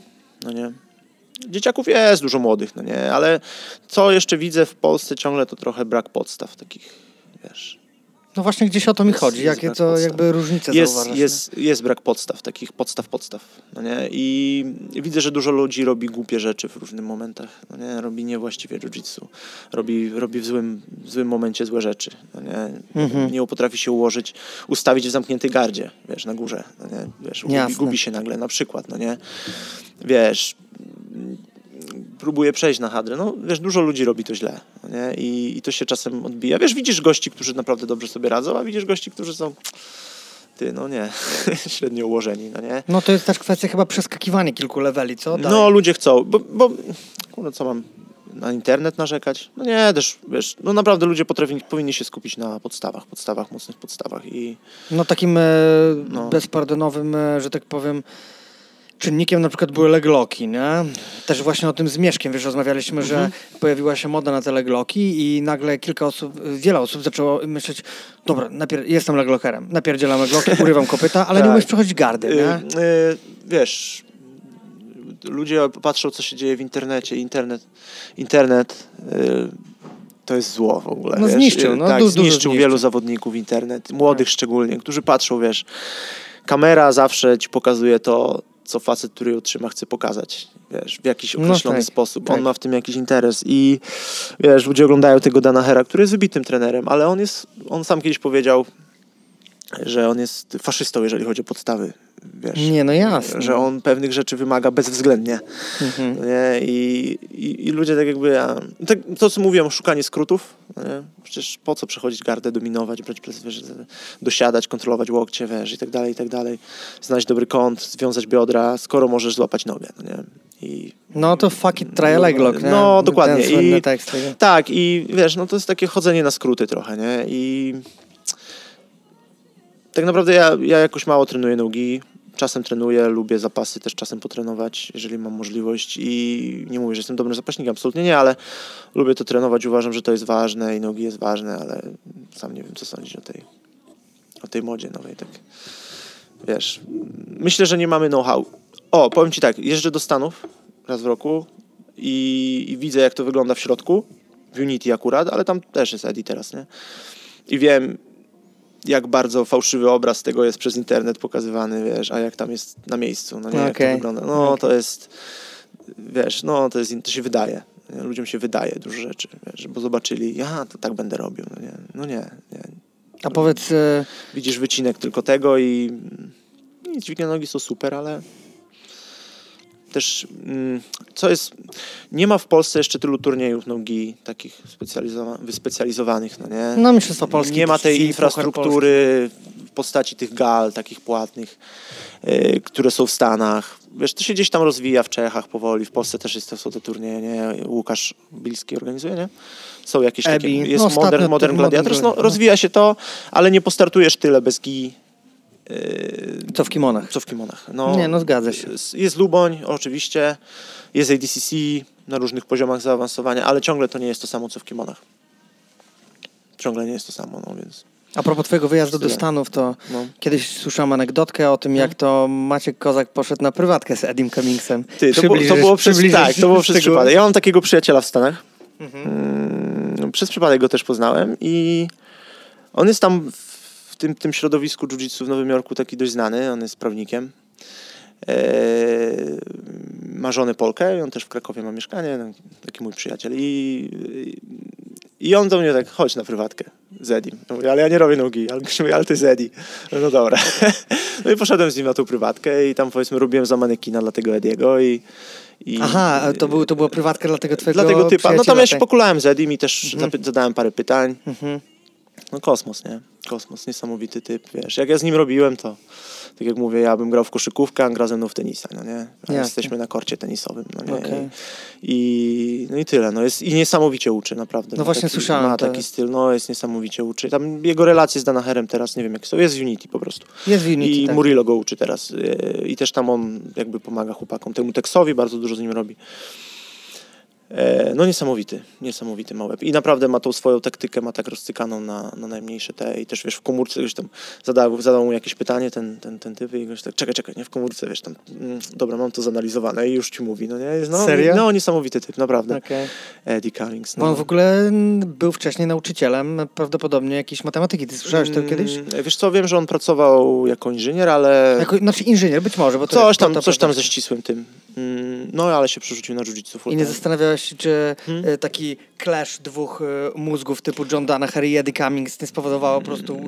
no nie. Dzieciaków jest dużo młodych, no nie, ale co jeszcze widzę w Polsce ciągle to trochę brak podstaw takich, wiesz. No właśnie gdzieś o to mi chodzi. jest Jakie to podstaw. jakby różnice Jest, zauważasz? jest, jest brak podstaw, takich podstaw, podstaw, no nie, i widzę, że dużo ludzi robi głupie rzeczy w różnych momentach, no nie, robi niewłaściwie jiu-jitsu, robi, robi w złym, w złym momencie złe rzeczy, no nie, Mhm. nie potrafi się ułożyć, ustawić w zamkniętej gardzie, wiesz, na górze, no nie, wiesz, gubi, gubi się nagle, na przykład, no nie, wiesz, próbuje przejść na hadrę. No wiesz, dużo ludzi robi to źle, no nie? I, I to się czasem odbija. Wiesz, widzisz gości, którzy naprawdę dobrze sobie radzą, a widzisz gości, którzy są ty, no nie, średnio ułożeni, no nie? No to jest też kwestia chyba przeskakiwania kilku leveli, co? Dalej. No ludzie chcą, bo, bo kurde, co mam na internet narzekać? No nie, też, wiesz, no naprawdę ludzie potrafi, powinni się skupić na podstawach, podstawach, mocnych podstawach i... No takim e, No. bezpardonowym, e, że tak powiem, czynnikiem na przykład były legloki, nie? Też właśnie o tym z Mieszkiem, wiesz, rozmawialiśmy, Mhm. że pojawiła się moda na te legloki i nagle kilka osób, wiele osób zaczęło myśleć, dobra, napier- jestem leglokerem, napierdzielam legloki, urywam kopyta, ale nie Tak. umiesz przechodzić gardy, Y, nie? y, wiesz, ludzie patrzą, co się dzieje w internecie. Internet, internet y, to jest zło w ogóle. No wiesz? zniszczył, Y, no tak, du- zniszczył zniszczył. wielu zawodników internet, młodych szczególnie, którzy patrzą, wiesz, kamera zawsze ci pokazuje to, co facet, który ją trzyma, chce pokazać. Wiesz, w jakiś No określony tak, sposób. tak. On ma w tym jakiś interes i wiesz, ludzie oglądają tego Dana Hera, który jest wybitnym trenerem, ale on jest, on sam kiedyś powiedział, że on jest faszystą, jeżeli chodzi o podstawy. Wiesz, Nie, no jasne. że on pewnych rzeczy wymaga bezwzględnie. Mhm. no Nie? I, i, I ludzie tak jakby. A, tak, to, co mówiłem, szukanie skrótów. no Nie? Przecież po co przechodzić gardę, dominować, brać, wiesz, dosiadać, kontrolować łokcie, wiesz, i tak dalej, i tak dalej. Znaleźć dobry kąt, związać biodra, skoro możesz złapać nogę. No, nie? I, No to fuck it, try a leglock, nie? No, dokładnie. I- tekst. tak, i wiesz, no to jest takie chodzenie na skróty trochę, nie? I tak naprawdę ja, ja jakoś mało trenuję nogi. Czasem trenuję, lubię zapasy też czasem potrenować, jeżeli mam możliwość i nie mówię, że jestem dobrym zapaśnikiem, absolutnie nie, ale lubię to trenować, uważam, że to jest ważne i nogi jest ważne, ale sam nie wiem, co sądzić o tej, o tej modzie nowej, tak. Wiesz, myślę, że nie mamy know-how. O, powiem Ci tak, jeżdżę do Stanów raz w roku i, i widzę, jak to wygląda w środku, w Unity akurat, ale tam też jest Eddie teraz, nie? I wiem, jak bardzo fałszywy obraz tego jest przez internet pokazywany, wiesz, a jak tam jest na miejscu, no nie, jak Okej. to wygląda. No, Okej. to jest, wiesz, no, to jest, to się wydaje. Nie? Ludziom się wydaje dużo rzeczy, wiesz, bo zobaczyli, ja to tak będę robił, no nie, no nie, nie. A powiedz, e, Widzisz wycinek tylko tego i, i dźwignie nogi są super, ale też, mm, co jest, nie ma w Polsce jeszcze tylu turniejów nogi takich specjalizowa- wyspecjalizowanych, no nie? no Mistrzostwa Polski. nie ma tej infrastruktury w postaci tych gal takich płatnych, y, które są w Stanach. Wiesz, to się gdzieś tam rozwija w Czechach powoli, w Polsce też jest, są te turnieje, nie? Łukasz Bilski organizuje, nie? Są jakieś takie, Ebi. jest No, Modern, modern Gladiators, no, Gladiators. rozwija się to, ale nie postartujesz tyle bez gi, y, Co w kimonach. co w kimonach. No, Nie, no zgadza się. jest- Luboń, oczywiście, jest ADCC na różnych poziomach zaawansowania, ale ciągle to nie jest to samo, co w kimonach. Ciągle nie jest to samo, no więc... A propos twojego wyjazdu do. Stanów, to No. kiedyś słyszałem anegdotkę o tym, jak to Maciek Kozak poszedł na prywatkę z Edim Cummingsem. Ty, to, było, to było przez, tak, to było przez szczegóły? przypadek. Ja mam takiego przyjaciela w Stanach. Mhm. Mm, przez przypadek go też poznałem i on jest tam tym, tym środowisku jiu-jitsu w Nowym Jorku taki dość znany, on jest prawnikiem. Eee, ma żonę Polkę on też w Krakowie ma mieszkanie, no, taki mój przyjaciel. I, I on do mnie tak, chodź na prywatkę z Edim. Ja mówię, ale ja nie robię nogi, ale mówi, ale ty z Eddie. No, dobra. No i poszedłem z nim na tą prywatkę i tam powiedzmy robiłem za manekina dla tego Ediego i, i Aha, to, był, to była prywatka dla tego twojego dla tego typa. No tam ja się tak? pokulałem z Edim i też zapy- zadałem parę pytań. Mhm. No kosmos, nie? Kosmos, niesamowity typ, wiesz. Jak ja z nim robiłem, to tak jak mówię, ja bym grał w koszykówkę, a gra ze mną w tenisa, no nie? A jesteśmy na korcie tenisowym, no nie? Okej. I, no i tyle, no jest, i niesamowicie uczy, naprawdę. No właśnie taki, słyszałem Ma taki styl, no jest niesamowicie uczy. Tam jego relacje z Danaherem teraz, nie wiem jakie są, jest w Unity po prostu. Jest w Unity, I tak. Murillo go uczy teraz. Yy, I też tam on jakby pomaga chłopakom. Temu Texowi bardzo dużo z nim robi. E, No niesamowity, niesamowity ma łeb. I naprawdę ma tą swoją taktykę, ma tak rozcykaną na, na najmniejsze te i też wiesz, w komórce ktoś tam zadał, zadał mu jakieś pytanie, ten, ten, ten typ i goś tak, czekaj, czekaj, nie w komórce, wiesz, tam, mm, dobra, mam to zanalizowane i już ci mówi, no nie? Jest, no, Serio? No niesamowity typ, naprawdę. Okej. Eddie Cummings. Bo on w ogóle był wcześniej nauczycielem prawdopodobnie jakiejś matematyki. Ty słyszałeś to kiedyś? Mm, Wiesz co, wiem, że on pracował jako inżynier, ale... Jako, znaczy inżynier, być może, bo to Coś tam, to- to coś tam ze ścisłym tym. Mm, no, ale się przerzucił na full I nie zastanawiałeś się, czy Hmm? e, taki clash dwóch e, mózgów typu John Danaher i Eddie Cummings nie spowodowało po prostu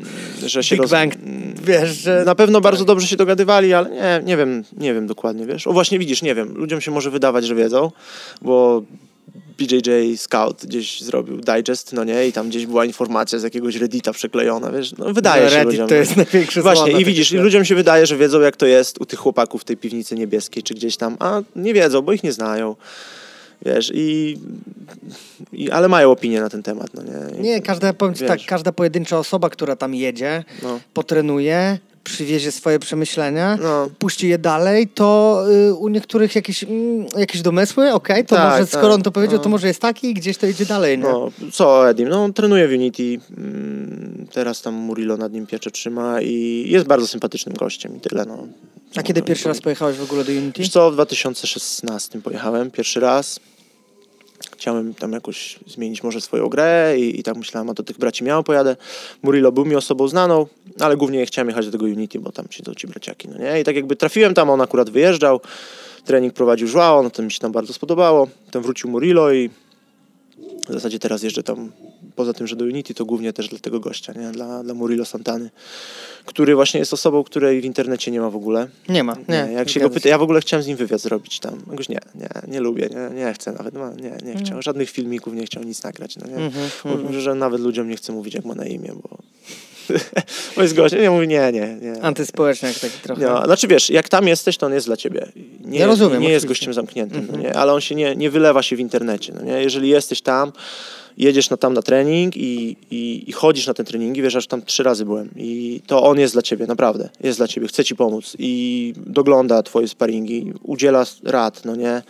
że się Big roz... Bang, wiesz, że... Na pewno bardzo dobrze się dogadywali, ale nie, nie wiem, nie wiem dokładnie, wiesz. O właśnie widzisz, nie wiem, ludziom się może wydawać, że wiedzą, bo BJJ Scout gdzieś zrobił digest, no nie, i tam gdzieś była informacja z jakiegoś Reddita przeklejona, wiesz, no wydaje się Reddit ludziom. to jest największy Właśnie i widzisz, i ludziom się wydaje, że wiedzą jak to jest u tych chłopaków w tej piwnicy niebieskiej, czy gdzieś tam, a nie wiedzą, bo ich nie znają. Wiesz, i, i ale mają opinię na ten temat, no nie. I- Nie, każda, powiem tak, każda pojedyncza osoba, która tam jedzie, No. potrenuje, przywiezie swoje przemyślenia, No. puści je dalej, to y, u niektórych jakieś, mm, jakieś domysły, okej, to Tak, może, tak, skoro on to powiedział, no. to może jest taki i gdzieś to idzie dalej, nie? No, co Edim? No, on trenuje w Unity. mm, Teraz tam Murillo nad nim pieczę trzyma i jest bardzo sympatycznym gościem i tyle. No. A kiedy pierwszy raz pojechałeś w ogóle do Unity? Wiesz co, w 2016 pojechałem pierwszy raz. Chciałem tam jakoś zmienić może swoją grę i, i tak myślałem, a do tych braci miało pojadę. Murillo był mi osobą znaną, ale głównie chciałem jechać do tego Unity, bo tam siedzą ci braciaki, no nie? I tak jakby trafiłem tam, on akurat wyjeżdżał, trening prowadził Joao, no to mi się tam bardzo spodobało. Potem wrócił Murillo i w zasadzie teraz jeżdżę tam, poza tym, że do Unity, to głównie też dla tego gościa, nie? Dla, dla Murillo Santany, który właśnie jest osobą, której w internecie nie ma w ogóle. Nie ma, nie. Nie, jak się go pyta, ja w ogóle chciałem z nim wywiad zrobić tam. Jakoś nie, nie, nie lubię, nie, nie chcę nawet, no, nie, nie chciał. Żadnych filmików nie chciał nic nagrać, no nie. Mhm, Mówi, że nawet ludziom nie chce mówić, jak ma na imię, bo... bo jest gość, nie, mówi nie, nie, nie. Antyspołeczniak taki trochę. No, znaczy wiesz, jak tam jesteś, to on jest dla ciebie. Nie, Ja rozumiem, Nie jest gościem zamkniętym, Mhm. no nie? ale on się nie, nie wylewa się w internecie. No nie? Jeżeli jesteś tam, jedziesz na, tam na trening i, i, i chodzisz na te treningi, wiesz, aż tam trzy razy byłem i to on jest dla ciebie, naprawdę, jest dla ciebie, chce ci pomóc i dogląda twoje sparingi, udziela rad, no nie?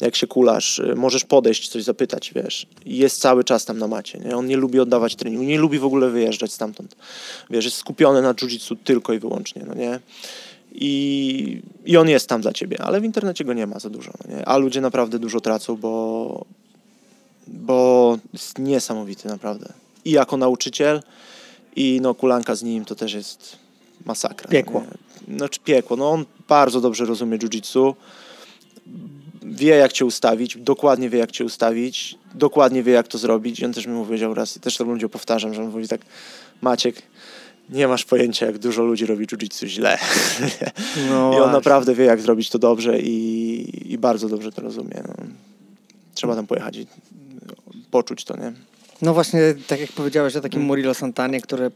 Jak się kulasz, y, możesz podejść, coś zapytać, wiesz. Jest cały czas tam na macie, nie? On nie lubi oddawać treningu, nie lubi w ogóle wyjeżdżać stamtąd. Wiesz, jest skupiony na jiu-jitsu tylko i wyłącznie, no nie? I, I on jest tam dla ciebie, ale w internecie go nie ma za dużo. No nie? A ludzie naprawdę dużo tracą, bo, bo jest niesamowity naprawdę. I jako nauczyciel, i no kulanka z nim to też jest masakra. Piekło. Nie? Znaczy piekło. No on bardzo dobrze rozumie jiu-jitsu. Wie jak cię ustawić, dokładnie wie jak cię ustawić, dokładnie wie jak to zrobić. I on też mi powiedział raz i też to ludziom powtarzam, że on mówi tak Maciek, nie masz pojęcia jak dużo ludzi robi jiu-jitsu źle. No I on właśnie. naprawdę wie, jak zrobić to dobrze i, i bardzo dobrze to rozumie. No. Trzeba tam pojechać i poczuć to, nie? No właśnie, tak jak powiedziałeś o takim. Murillo Santanie, który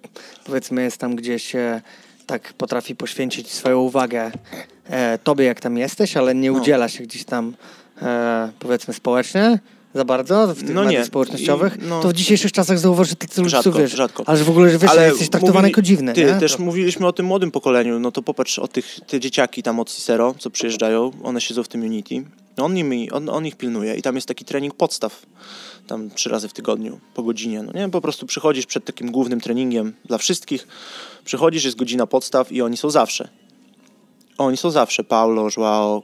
powiedzmy jest tam gdzieś e, tak potrafi poświęcić swoją uwagę e, tobie, jak tam jesteś, ale nie No. udziela się gdzieś tam e, powiedzmy społecznie za bardzo w tych No mediach społecznościowych, I, no- to w dzisiejszych czasach zauważ, że Rzadko, są, wiesz, rzadko. ale że w ogóle, wiesz, jesteś traktowany jako dziwny, Ty, nie? też To- mówiliśmy o tym młodym pokoleniu, no to popatrz, o tych te dzieciaki tam od Cicero, co przyjeżdżają, one siedzą w tym Unity, on, nimi, on, on ich pilnuje i tam jest taki trening podstaw, tam trzy razy w tygodniu, po godzinie, no nie, po prostu przychodzisz przed takim głównym treningiem dla wszystkich, przychodzisz, jest godzina podstaw i oni są zawsze. Oni są zawsze, Paulo, Joao,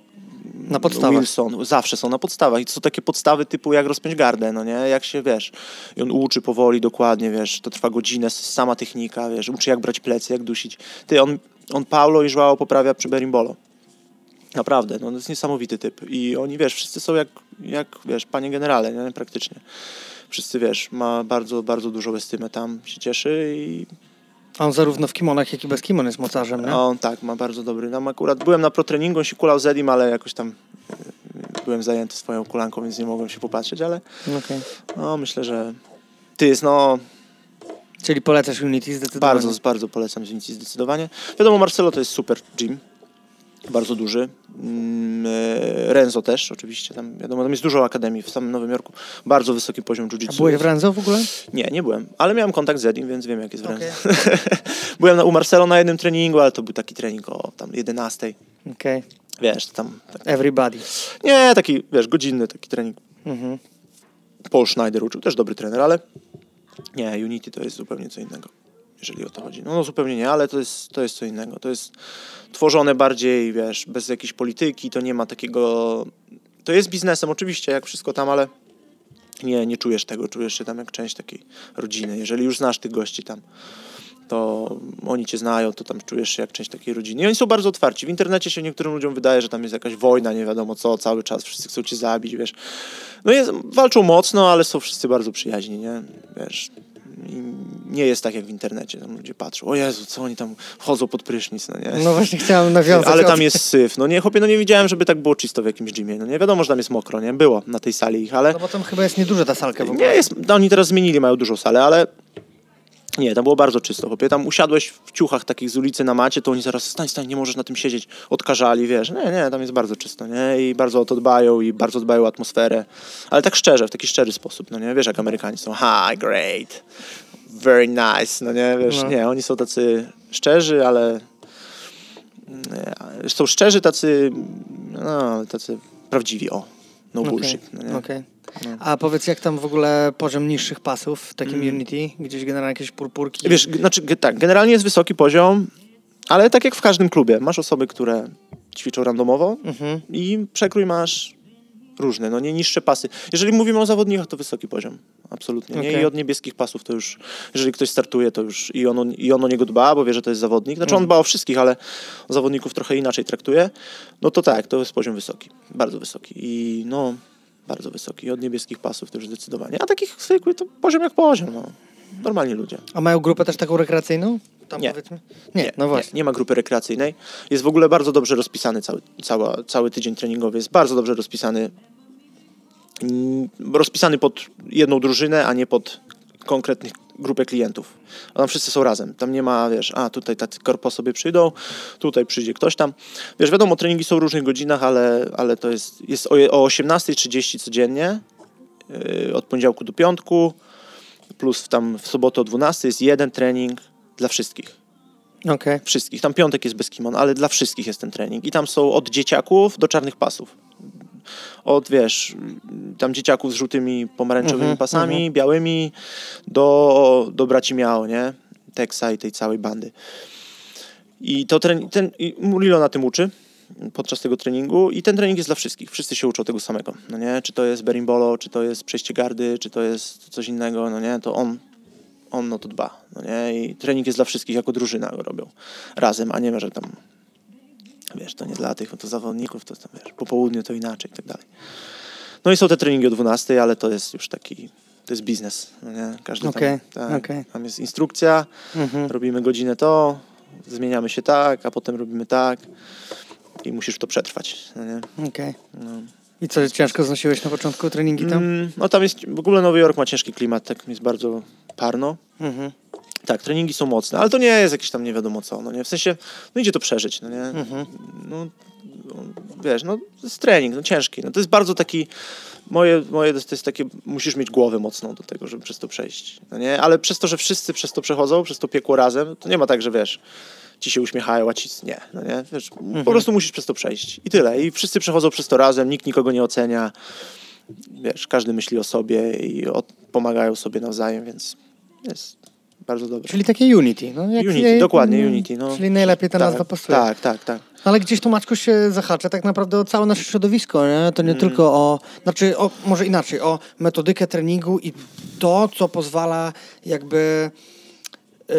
Na podstawach. Wilson, zawsze są na podstawach i to są takie podstawy typu jak rozpiąć gardę, no nie, jak się, wiesz, i on uczy powoli, dokładnie, wiesz, to trwa godzinę, sama technika, wiesz, uczy jak brać plecy, jak dusić. Ty, on, on Paulo i Joao poprawia przy Berimbolo. Naprawdę, no to jest niesamowity typ i oni, wiesz, wszyscy są jak, jak wiesz, panie generale, nie, praktycznie. Wszyscy, wiesz, ma bardzo, bardzo dużą estymę tam, się cieszy i on zarówno w kimonach, jak i bez kimon jest mocarzem, nie? on tak, ma bardzo dobry. Tam akurat byłem na protreningu, on się kulał z Edim, ale jakoś tam e, byłem zajęty swoją kulanką, więc nie mogłem się popatrzeć, ale Okej. no myślę, że ty jest, no Czyli polecasz Unity zdecydowanie. bardzo, bardzo polecam Unity zdecydowanie. Wiadomo, Marcelo to jest super gym, bardzo duży. Mm, Renzo też oczywiście, tam wiadomo, tam jest dużo akademii w samym Nowym Jorku, bardzo wysoki poziom A jiu-jitsu. byłeś jest. w Renzo w ogóle? Nie, nie byłem, ale miałem kontakt z Edim, więc wiem jak jest w Renzo. Okej. byłem na, u Marcelo na jednym treningu, ale to był taki trening o tam 11. Okej. Wiesz, tam tak, Everybody. Nie, taki, wiesz, godzinny taki trening. Mhm. Paul Schneider uczył, też dobry trener, ale nie, Unity to jest zupełnie co innego, jeżeli o to chodzi. No, no zupełnie nie, ale to jest, to jest co innego. To jest tworzone bardziej, wiesz, bez jakiejś polityki, to nie ma takiego... To jest biznesem oczywiście, jak wszystko tam, ale nie, nie czujesz tego, czujesz się tam jak część takiej rodziny, jeżeli już znasz tych gości tam. to oni cię znają, to tam czujesz się jak część takiej rodziny. I oni są bardzo otwarci. W internecie się niektórym ludziom wydaje, że tam jest jakaś wojna, nie wiadomo co, cały czas wszyscy chcą cię zabić, wiesz. No jest, walczą mocno, ale są wszyscy bardzo przyjaźni, nie? Wiesz, nie jest tak jak w internecie. Tam ludzie patrzą, o Jezu, co oni tam wchodzą pod prysznic, no nie? No właśnie chciałem nawiązać. Ale tam jest syf. No nie, chłopie, no nie widziałem, żeby tak było czysto w jakimś gymie. No nie wiadomo, że tam jest mokro, nie? Było na tej sali ich, ale... No bo tam chyba jest nieduża ta salka w ogóle. Nie jest, no oni teraz zmienili, mają dużą salę, ale nie, tam było bardzo czysto, chłopie. Tam usiadłeś w ciuchach takich z ulicy na macie, to oni zaraz stań, stań, nie możesz na tym siedzieć, odkażali, wiesz. Nie, nie, tam jest bardzo czysto, nie? I bardzo o to dbają i bardzo dbają o atmosferę. Ale tak szczerze, w taki szczery sposób, no nie? Wiesz, jak Amerykanie są, hi, great, very nice, no nie? Wiesz, No. nie, oni są tacy szczerzy, ale nie, są szczerzy, tacy, no, tacy prawdziwi, o. No Okej, bullshit, no okej. No. A powiedz, jak tam w ogóle poziom niższych pasów w takim Mm. Unity? Gdzieś generalnie jakieś purpurki? Wiesz, znaczy, tak, generalnie jest wysoki poziom, ale tak jak w każdym klubie. Masz osoby, które ćwiczą randomowo Mhm. i przekrój masz różny, no nie niższe pasy. Jeżeli mówimy o zawodnikach, to wysoki poziom, absolutnie. Nie? Okej. I od niebieskich pasów to już, jeżeli ktoś startuje, to już i on, o- i on o niego dba, bo wie, że to jest zawodnik. Znaczy on Mhm. dba o wszystkich, ale zawodników trochę inaczej traktuje. No to tak, to jest poziom wysoki, bardzo wysoki. I no, bardzo wysoki. I od niebieskich pasów to już zdecydowanie. A takich zwykłych to poziom jak poziom, no. Normalni ludzie. A mają grupę też taką rekreacyjną? Tam Nie. powiedzmy? Nie, no właśnie. Nie, nie ma grupy rekreacyjnej. Jest w ogóle bardzo dobrze rozpisany cały, cała, cały tydzień treningowy. Jest bardzo dobrze rozpisany. Mm, Rozpisany pod jedną drużynę, a nie pod konkretnych grupę klientów. A Tam wszyscy są razem. Tam nie ma, wiesz, a tutaj tacy korpo sobie przyjdą, tutaj przyjdzie ktoś tam. Wiesz, wiadomo, treningi są w różnych godzinach, ale, ale to jest, jest o, o 18.30 codziennie, yy, od poniedziałku do piątku, plus tam w sobotę o 12 jest jeden trening dla wszystkich Okej. wszystkich. Tam piątek jest bez kimon, ale dla wszystkich jest ten trening. I tam są od dzieciaków do czarnych pasów. Od, wiesz, tam dzieciaków z żółtymi, pomarańczowymi Mhm, pasami, białymi, do, do braci Miao, nie? Teksa i tej całej bandy. I to ten, ten i Murilo na tym uczy podczas tego treningu i ten trening jest dla wszystkich. Wszyscy się uczą tego samego, no nie? Czy to jest berimbolo, czy to jest przejście gardy, czy to jest coś innego, no nie? To on on o to dba, no nie? I trening jest dla wszystkich, jako drużyna go robią razem, a nie, że tam wiesz, to nie dla tych, to zawodników, to tam, wiesz, po południu to inaczej i tak dalej. No i są te treningi o 12, ale to jest już taki, to jest biznes, no nie? Każdy Okej, tam, tak, okej. tam jest instrukcja, Mhm. robimy godzinę to, zmieniamy się tak, a potem robimy tak i musisz to przetrwać, no nie? Okej. No. I co, ciężko znosiłeś na początku treningi tam? Mm, no tam jest, w ogóle Nowy Jork ma ciężki klimat, tak jest bardzo parno, Mhm. Tak, treningi są mocne, ale to nie jest jakieś tam nie wiadomo co, no nie? W sensie, no idzie to przeżyć, no nie? Mhm. No, wiesz, no to jest trening, no ciężki, no to jest bardzo taki, moje, moje to jest, takie, musisz mieć głowę mocną do tego, żeby przez to przejść, no nie? Ale przez to, że wszyscy przez to przechodzą, przez to piekło razem, to nie ma tak, że wiesz, ci się uśmiechają, a ci nie, no nie? Wiesz, po prostu musisz przez to przejść i tyle. I wszyscy przechodzą przez to razem, nikt nikogo nie ocenia, wiesz, każdy myśli o sobie i o, pomagają sobie nawzajem, więc jest bardzo dobrze. Czyli takie Unity. No, Unity, je- dokładnie, mm, Unity. No. Czyli najlepiej ta tak, nazwa pasuje. Tak, tak, tak. Ale gdzieś tu Maćku się zahacza tak naprawdę o całe nasze środowisko, nie? To nie Mm. tylko o, znaczy o, może inaczej, o metodykę treningu i to, co pozwala jakby y,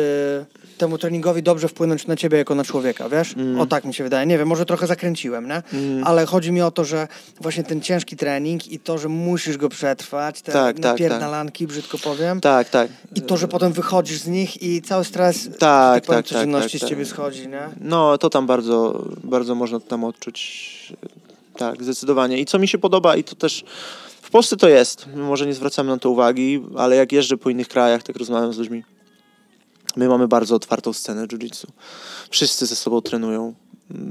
temu treningowi dobrze wpłynąć na ciebie jako na człowieka, wiesz? Mm. O tak mi się wydaje. Nie wiem, może trochę zakręciłem, nie? Ale chodzi mi o to, że właśnie ten ciężki trening i to, że musisz go przetrwać, te Tak, tak, napierdalanki, brzydko powiem, Tak, tak. i to, że potem wychodzisz z nich i cały stres, Tak, powiem, tak, tak, codzienności tak, z ciebie tak. schodzi, nie? No, to tam bardzo, bardzo można tam odczuć. Tak, zdecydowanie. I co mi się podoba, i to też w Polsce to jest. Może nie zwracamy na to uwagi, ale jak jeżdżę po innych krajach, tak rozmawiam z ludźmi. My mamy bardzo otwartą scenę jiu-jitsu. Wszyscy ze sobą trenują.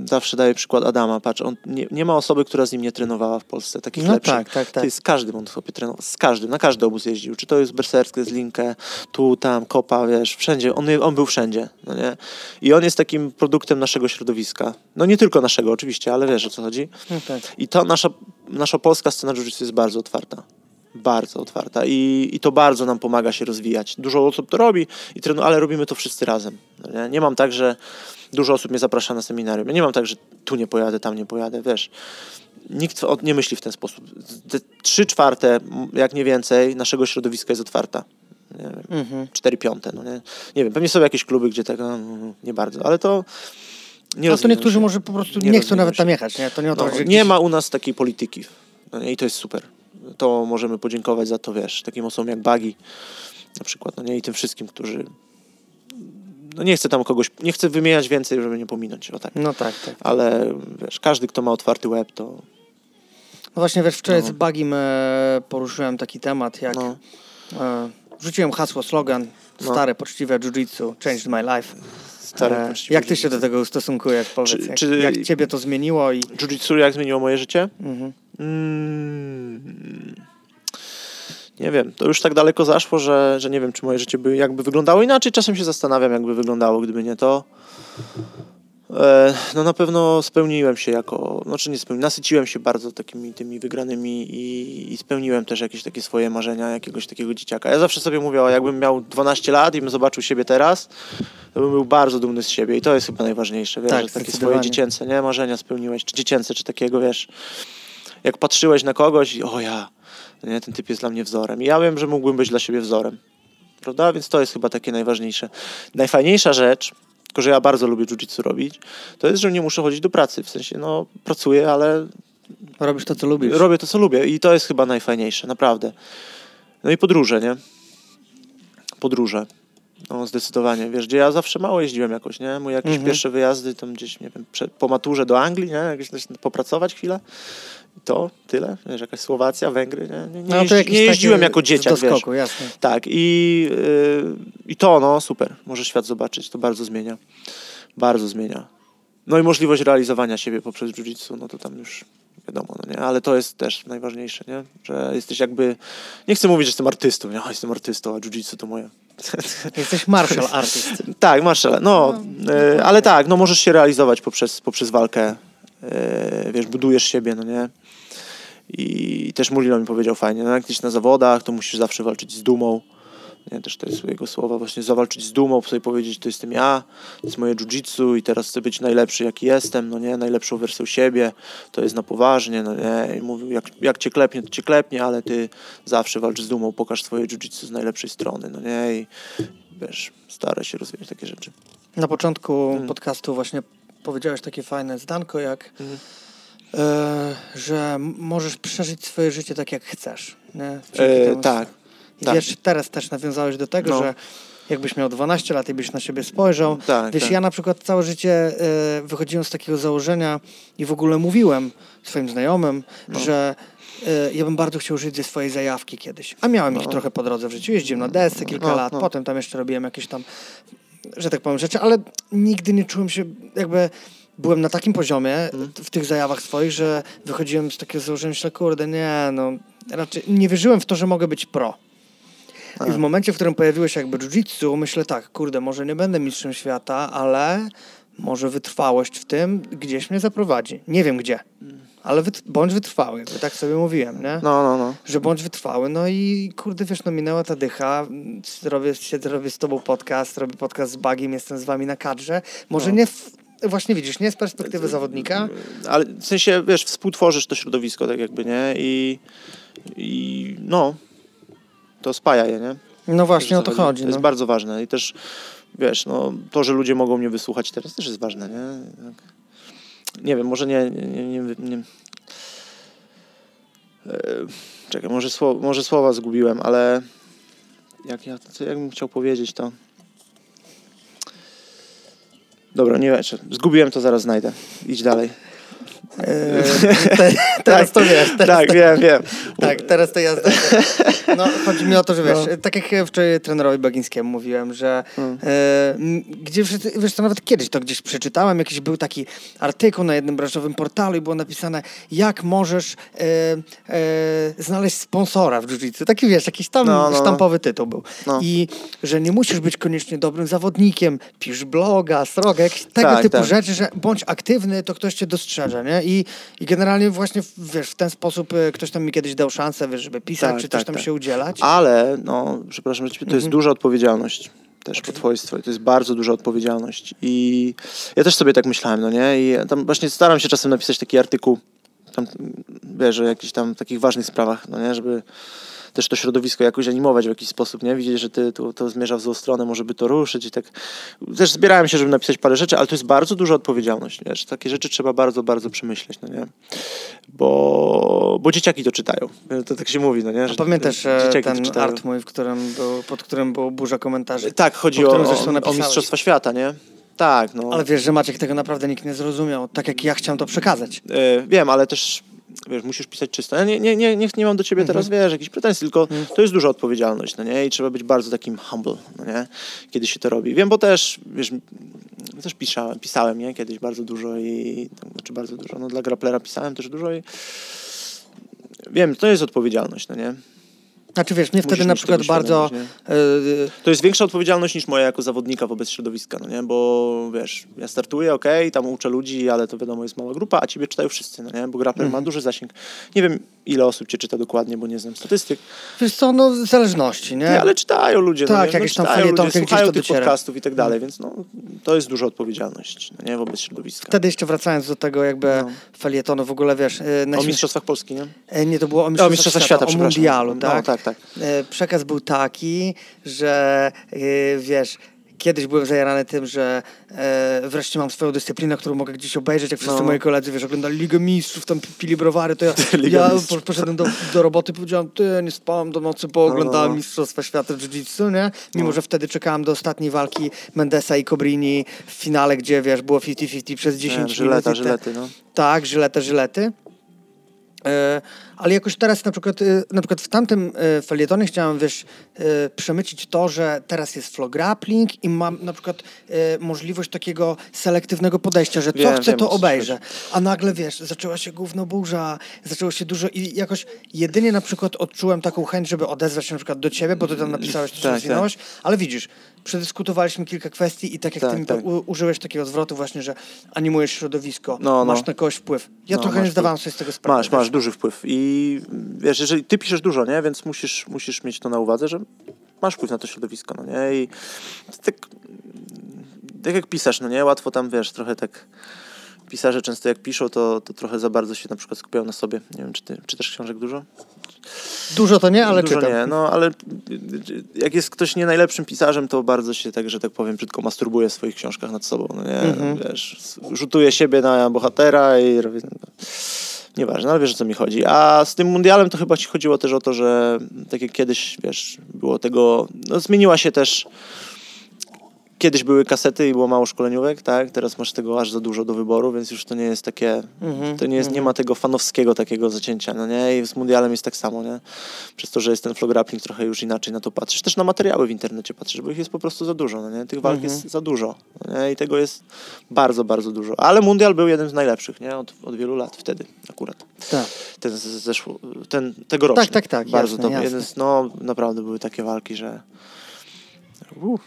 Zawsze daję przykład Adama. Patrz, on nie, nie ma osoby, która z nim nie trenowała w Polsce, takich No lepszych. tak, tak, tak. Z każdym on sobie trenował, z każdym, na każdy obóz jeździł. Czy to jest berserskie, z linkę, tu, tam, kopa, wiesz, wszędzie. On, on był wszędzie, no nie? I on jest takim produktem naszego środowiska. No nie tylko naszego oczywiście, ale wiesz o co chodzi. No tak. I to nasza, nasza polska scena jiu-jitsu jest bardzo otwarta. Bardzo otwarta I, i to bardzo nam pomaga się rozwijać. Dużo osób to robi, i trenu, ale robimy to wszyscy razem. No nie? nie mam tak, że dużo osób mnie zaprasza na seminarium. Ja nie mam tak, że tu nie pojadę, tam nie pojadę, wiesz. Nikt nie myśli w ten sposób. Te trzy czwarte, jak nie więcej, naszego środowiska jest otwarta. nie wiem, mhm. 4 piąte, no nie? Nie wiem, pewnie są jakieś kluby, gdzie tego no, nie bardzo, ale to nie A to niektórzy się. może po prostu nie, nie chcą nawet tam jechać, nie? To nie, o to, no, nie ma u nas takiej polityki no i to jest super. To możemy podziękować za to, wiesz, takim osobom jak Bagi na przykład, no nie? I tym wszystkim, którzy no nie chcę tam kogoś, nie chcę wymieniać więcej, żeby nie pominąć, o tak. No tak, tak. Ale wiesz, każdy, kto ma otwarty web, to... No właśnie, wiesz, wczoraj no. z Bagim e, poruszyłem taki temat, jak no. e, wrzuciłem hasło, slogan, no. stare, poczciwe jiu-jitsu, changed my life. E, jak ty się do tego ustosunkujesz, powiedz, czy, jak, czy, jak ciebie to zmieniło? i Jiu-jitsu jak zmieniło moje życie? Mhm. Mm nie wiem, to już tak daleko zaszło, że, że nie wiem, czy moje życie by jakby wyglądało inaczej. Czasem się zastanawiam, jakby wyglądało, gdyby nie to. E, no na pewno spełniłem się jako, znaczy nie spełniłem, nasyciłem się bardzo takimi tymi wygranymi i, i, spełniłem też jakieś takie swoje marzenia jakiegoś takiego dzieciaka. Ja zawsze sobie mówię, jakbym miał 12 lat i bym zobaczył siebie teraz, to bym był bardzo dumny z siebie i to jest chyba najważniejsze, wiesz, tak, że takie swoje dziecięce, nie, marzenia spełniłeś, czy dziecięce, czy takiego, wiesz, jak patrzyłeś na kogoś i o ja, nie? Ten typ jest dla mnie wzorem. I ja wiem, że mógłbym być dla siebie wzorem. Prawda? Więc to jest chyba takie najważniejsze. Najfajniejsza rzecz, tylko że ja bardzo lubię jiu-jitsu robić, to jest, że nie muszę chodzić do pracy. W sensie, no, pracuję, ale... Robisz to, co lubisz. Robię to, co lubię i to jest chyba najfajniejsze, naprawdę. No i podróże, nie? Podróże. No, zdecydowanie. Wiesz, gdzie ja zawsze mało jeździłem jakoś, nie? Moje jakieś mhm. pierwsze wyjazdy tam gdzieś, nie wiem, po maturze do Anglii, nie? Jakieś popracować chwilę to tyle, wiesz, jakaś Słowacja, Węgry, nie, nie, nie, no, jeździ, nie jeździłem jako dzieciak, skoku, wiesz. Jasne. Tak, i, yy, i to, no, super, może świat zobaczyć, to bardzo zmienia, bardzo zmienia. No i możliwość realizowania siebie poprzez jiu-jitsu, no to tam już wiadomo, no nie, ale to jest też najważniejsze, nie, że jesteś jakby, nie chcę mówić, że jestem artystą, nie, jestem artystą, a jiu-jitsu to moje. Jesteś martial artist. tak, martial, no, no. yy, ale tak, no możesz się realizować poprzez, poprzez walkę, yy, wiesz, budujesz siebie, no nie, i też Mulino mi powiedział fajnie, no jak jesteś na zawodach, to musisz zawsze walczyć z dumą. Nie, też to jest jego słowa, właśnie zawalczyć z dumą, sobie powiedzieć, to jestem ja, to jest moje jiu-jitsu i teraz chcę być najlepszy, jaki jestem, no nie, najlepszą wersją siebie, to jest na poważnie, no nie, i mówił, jak, jak cię klepnie, to cię klepnie, ale ty zawsze walcz z dumą, pokaż swoje jiu-jitsu z najlepszej strony, no nie, i wiesz, staraj się rozwijać takie rzeczy. Na początku hmm. podcastu właśnie powiedziałeś takie fajne zdanko, jak hmm że możesz przeżyć swoje życie tak, jak chcesz. Nie? E, tak. I tak. wiesz, teraz też nawiązałeś do tego, no. że jakbyś miał 12 lat i byś na siebie spojrzał. Tak, wiesz, tak. ja na przykład całe życie e, wychodziłem z takiego założenia i w ogóle mówiłem swoim znajomym, no. że e, ja bym bardzo chciał żyć ze swojej zajawki kiedyś. A miałem no. ich trochę po drodze w życiu. Jeździłem na desce kilka no, lat, no. potem tam jeszcze robiłem jakieś tam, że tak powiem, rzeczy, ale nigdy nie czułem się jakby byłem na takim poziomie mm. w tych zajawach swoich, że wychodziłem z takiego założenia, myślę, kurde, nie, no, raczej nie wierzyłem w to, że mogę być pro. I w momencie, w którym pojawiło się jakby jiu-jitsu, myślę tak, kurde, może nie będę mistrzem świata, ale może wytrwałość w tym gdzieś mnie zaprowadzi. Nie wiem gdzie, ale wyt bądź wytrwały, bo tak sobie mówiłem, nie? No, no, no. Że bądź wytrwały, no i kurde, wiesz, no minęła ta dycha, robię, siedzę, robię z tobą podcast, robię podcast z Bagiem, jestem z wami na kadrze. Może no. nie w Właśnie widzisz, nie z perspektywy zawodnika. Ale w sensie, wiesz, współtworzysz to środowisko, tak jakby, nie? I, i no, to spaja je, nie? No właśnie o to chodzi. To no. jest bardzo ważne i też, wiesz, no, to, że ludzie mogą mnie wysłuchać teraz też jest ważne, nie? Nie wiem, może nie, nie, nie, nie e, czekaj, może, słowa, może słowa zgubiłem, ale jak ja, co, jak bym chciał powiedzieć to... Dobra, nie wiem. Zgubiłem to, zaraz znajdę. Idź dalej. Eee, te, teraz tak, to wiesz. Teraz tak, to, wiem, wiem. Tak, teraz to ja No, chodzi mi o to, że wiesz, no. tak jak wczoraj trenerowi Bagińskiemu mówiłem, że hmm. e, gdzieś, wiesz, to nawet kiedyś to gdzieś przeczytałem, jakiś był taki artykuł na jednym branżowym portalu i było napisane, jak możesz e, e, znaleźć sponsora w jiu-jitsu. Taki, wiesz, jakiś tam no, no. sztampowy tytuł był. No. I że nie musisz być koniecznie dobrym zawodnikiem, pisz bloga, sroga, jakieś tego tak, typu tak. rzeczy, że bądź aktywny, to ktoś cię dostrzeże, nie? I, i generalnie właśnie, wiesz, w ten sposób e, ktoś tam mi kiedyś dał szansę, wiesz, żeby pisać, tak, czy coś tak, tam tak. się udzielać. Ale, no, przepraszam, to jest mhm. duża odpowiedzialność też po twojej stronie. To jest bardzo duża odpowiedzialność. I ja też sobie tak myślałem, no nie? I tam właśnie staram się czasem napisać taki artykuł, tam, wiesz, o jakichś tam takich ważnych sprawach, no nie? Żeby też to środowisko jakoś animować w jakiś sposób, nie? Widzieć, że ty, to, to zmierza w złą stronę, może by to ruszyć i tak. Też zbierałem się, żeby napisać parę rzeczy, ale to jest bardzo duża odpowiedzialność, wiesz? Takie rzeczy trzeba bardzo, bardzo przemyśleć, no nie? Bo, bo dzieciaki to czytają. To tak się mówi, no nie? Że pamiętasz ten art mój, w którym był, pod którym było burza komentarzy? Tak, chodzi o, o, o Mistrzostwa Świata, nie? Tak, no. Ale wiesz, że Maciek tego naprawdę nikt nie zrozumiał, tak jak ja chciałem to przekazać. Yy, wiem, ale też wiesz, musisz pisać czysto. Ja nie, nie, nie, nie, nie mam do ciebie mhm. teraz, wiesz, jakichś pretensji, tylko mhm. to jest duża odpowiedzialność, no nie? I trzeba być bardzo takim humble, no nie? Kiedy się to robi. Wiem, bo też, wiesz, też pisałem, pisałem, nie? Kiedyś bardzo dużo i, znaczy bardzo dużo, no dla graplera pisałem też dużo i wiem, to jest odpowiedzialność, no nie? Znaczy wiesz, mnie wtedy na przykład bardzo... Yy... To jest większa odpowiedzialność niż moja jako zawodnika wobec środowiska, no nie? Bo wiesz, ja startuję, okej, okay, tam uczę ludzi, ale to wiadomo jest mała grupa, a ciebie czytają wszyscy, no nie? Bo grappler ma mhm. duży zasięg. Nie wiem, ile osób cię czyta dokładnie, bo nie znam statystyk. Wiesz co, no w zależności, nie? nie ale czytają ludzie, tak, no, jakieś no, tam ludzie, słuchają tych dociera. podcastów i tak dalej, więc no, to jest duża odpowiedzialność, no nie? Wobec środowiska. Wtedy jeszcze wracając do tego jakby no. felietonu, w ogóle wiesz... Yy, o Mistrzostwach Polski, nie? Yy, nie, to było o Mistrzostwach, o Mistrzostwach Świata, świata o Mundialu, tak? No, tak, tak. Yy, przekaz był taki, że wiesz, kiedyś byłem zajarany tym, że e, wreszcie mam swoją dyscyplinę, którą mogę gdzieś obejrzeć, jak wszyscy no. moi koledzy, wiesz, oglądali Ligę Mistrzów, tam pili browary, to ja, ja poszedłem do, do roboty i powiedziałem, ty, nie spałem do nocy, bo oglądałem no, no. Mistrzostwa Świata w Jiu-Jitsu, nie? Mimo, no. że wtedy czekałem do ostatniej walki Mendesa i Cobrini w finale, gdzie, wiesz, było 50-50 przez 10 minut. Żyleta, żylety, no. Tak, żylety, żylety. E, ale jakoś teraz na przykład, e, na przykład w tamtym e, felietonie chciałem, wiesz, przemycić to, że teraz jest flow grappling i mam na przykład możliwość takiego selektywnego podejścia, że co wiem, chcę, wiem, to obejrzę. A nagle, wiesz, zaczęła się gówno burza, zaczęło się dużo i jakoś jedynie na przykład odczułem taką chęć, żeby odezwać się na przykład do ciebie, bo ty tam napisałeś, to tak, tak. ale widzisz, przedyskutowaliśmy kilka kwestii i tak jak tak, ty mi tak. użyłeś takiego zwrotu właśnie, że animujesz środowisko, no, no. masz na kogoś wpływ. Ja no, trochę nie zdawałem sobie z tego sprawy. Masz, masz duży wpływ i wiesz, jeżeli ty piszesz dużo, nie, więc musisz, musisz mieć to na uwadze, że masz wpływ na to środowisko, no nie, i tak, tak jak pisarz, no nie, łatwo tam, wiesz, trochę tak pisarze często jak piszą, to, to trochę za bardzo się na przykład skupiają na sobie. Nie wiem, czy ty czytasz książek dużo? Dużo to nie, ale Dużo czytam. nie, no ale jak jest ktoś nie najlepszym pisarzem, to bardzo się tak, że tak powiem, brzydko masturbuje w swoich książkach nad sobą, no nie? Mhm. Wiesz, rzutuje siebie na bohatera i robi... Nieważne, ale wiesz o co mi chodzi. A z tym mundialem to chyba ci chodziło też o to, że tak jak kiedyś, wiesz, było tego, no zmieniła się też Kiedyś były kasety i było mało szkoleniówek, tak? Teraz masz tego aż za dużo do wyboru, więc już to nie jest takie, mm-hmm, to nie, jest, mm-hmm. nie ma tego fanowskiego takiego zacięcia, no nie? I z mundialem jest tak samo, nie? Przez to, że jest ten flograppling trochę już inaczej na to patrzysz. Też na materiały w internecie patrzysz, bo ich jest po prostu za dużo, no nie? Tych walk mm-hmm. jest za dużo, no nie? I tego jest bardzo, bardzo dużo. Ale mundial był jeden z najlepszych, nie? Od, od wielu lat wtedy akurat. Tak. Ten zeszło, ten tegoroczny. Tak, tak, tak. Bardzo jasne, to, jeden z, no naprawdę były takie walki, że Uff.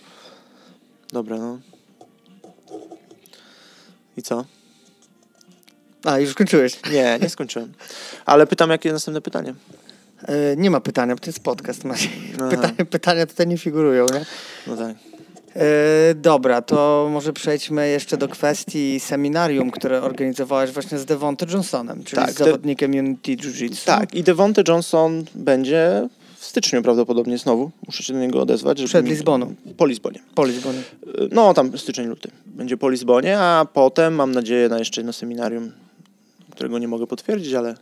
Dobra, no. I co? A, już skończyłeś? Nie, nie skończyłem. Ale pytam, jakie jest następne pytanie? E, nie ma pytania, bo to jest podcast. Pytania, pytania tutaj nie figurują, nie? No tak. E, dobra, to może przejdźmy jeszcze do kwestii seminarium, które organizowałeś właśnie z Devonte Johnsonem, czyli tak, z zawodnikiem de... Unity Jiu-Jitsu. Tak, i Devonte Johnson będzie w styczniu prawdopodobnie znowu. Muszę się do niego odezwać. Przed Lizboną. Po Lizbonie. Po Lizbonie. No, tam styczeń, luty. Będzie po Lizbonie, a potem mam nadzieję na jeszcze jedno seminarium, którego nie mogę potwierdzić, ale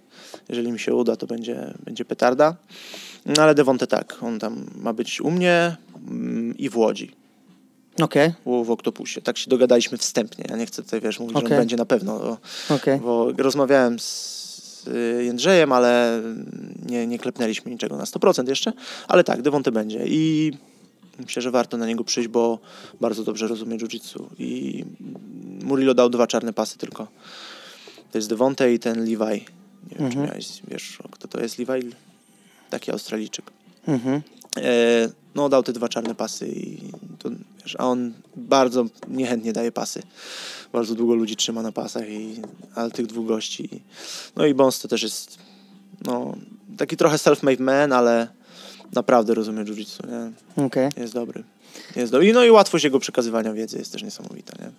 jeżeli mi się uda, to będzie, będzie petarda. No ale Devonte tak, on tam ma być u mnie mm, i w Łodzi. Okej. Okay. W Oktopusie. Tak się dogadaliśmy wstępnie. Ja nie chcę tutaj, wiesz, mówić, okay. że on będzie na pewno. Bo, okay. bo rozmawiałem z Y, Jędrzejem, ale nie, nie klepnęliśmy niczego na 100% jeszcze, ale tak, Devonte będzie i myślę, że warto na niego przyjść, bo bardzo dobrze rozumie jiu-jitsu i Murillo dał dwa czarne pasy tylko. To jest Devonte i ten Levi. Nie wiem, mhm. czy miałeś, wiesz, kto to jest Levi? Taki Australijczyk. Mhm. E, no, dał te dwa czarne pasy i to, a on bardzo niechętnie daje pasy bardzo długo ludzi trzyma na pasach, i, ale tych dwóch gości. No i Bones to też jest no, taki trochę self-made man, ale naprawdę rozumie jiu-jitsu, nie? Okay. Jest dobry. Jest dobry. No i łatwość jego przekazywania wiedzy jest też niesamowita, nie?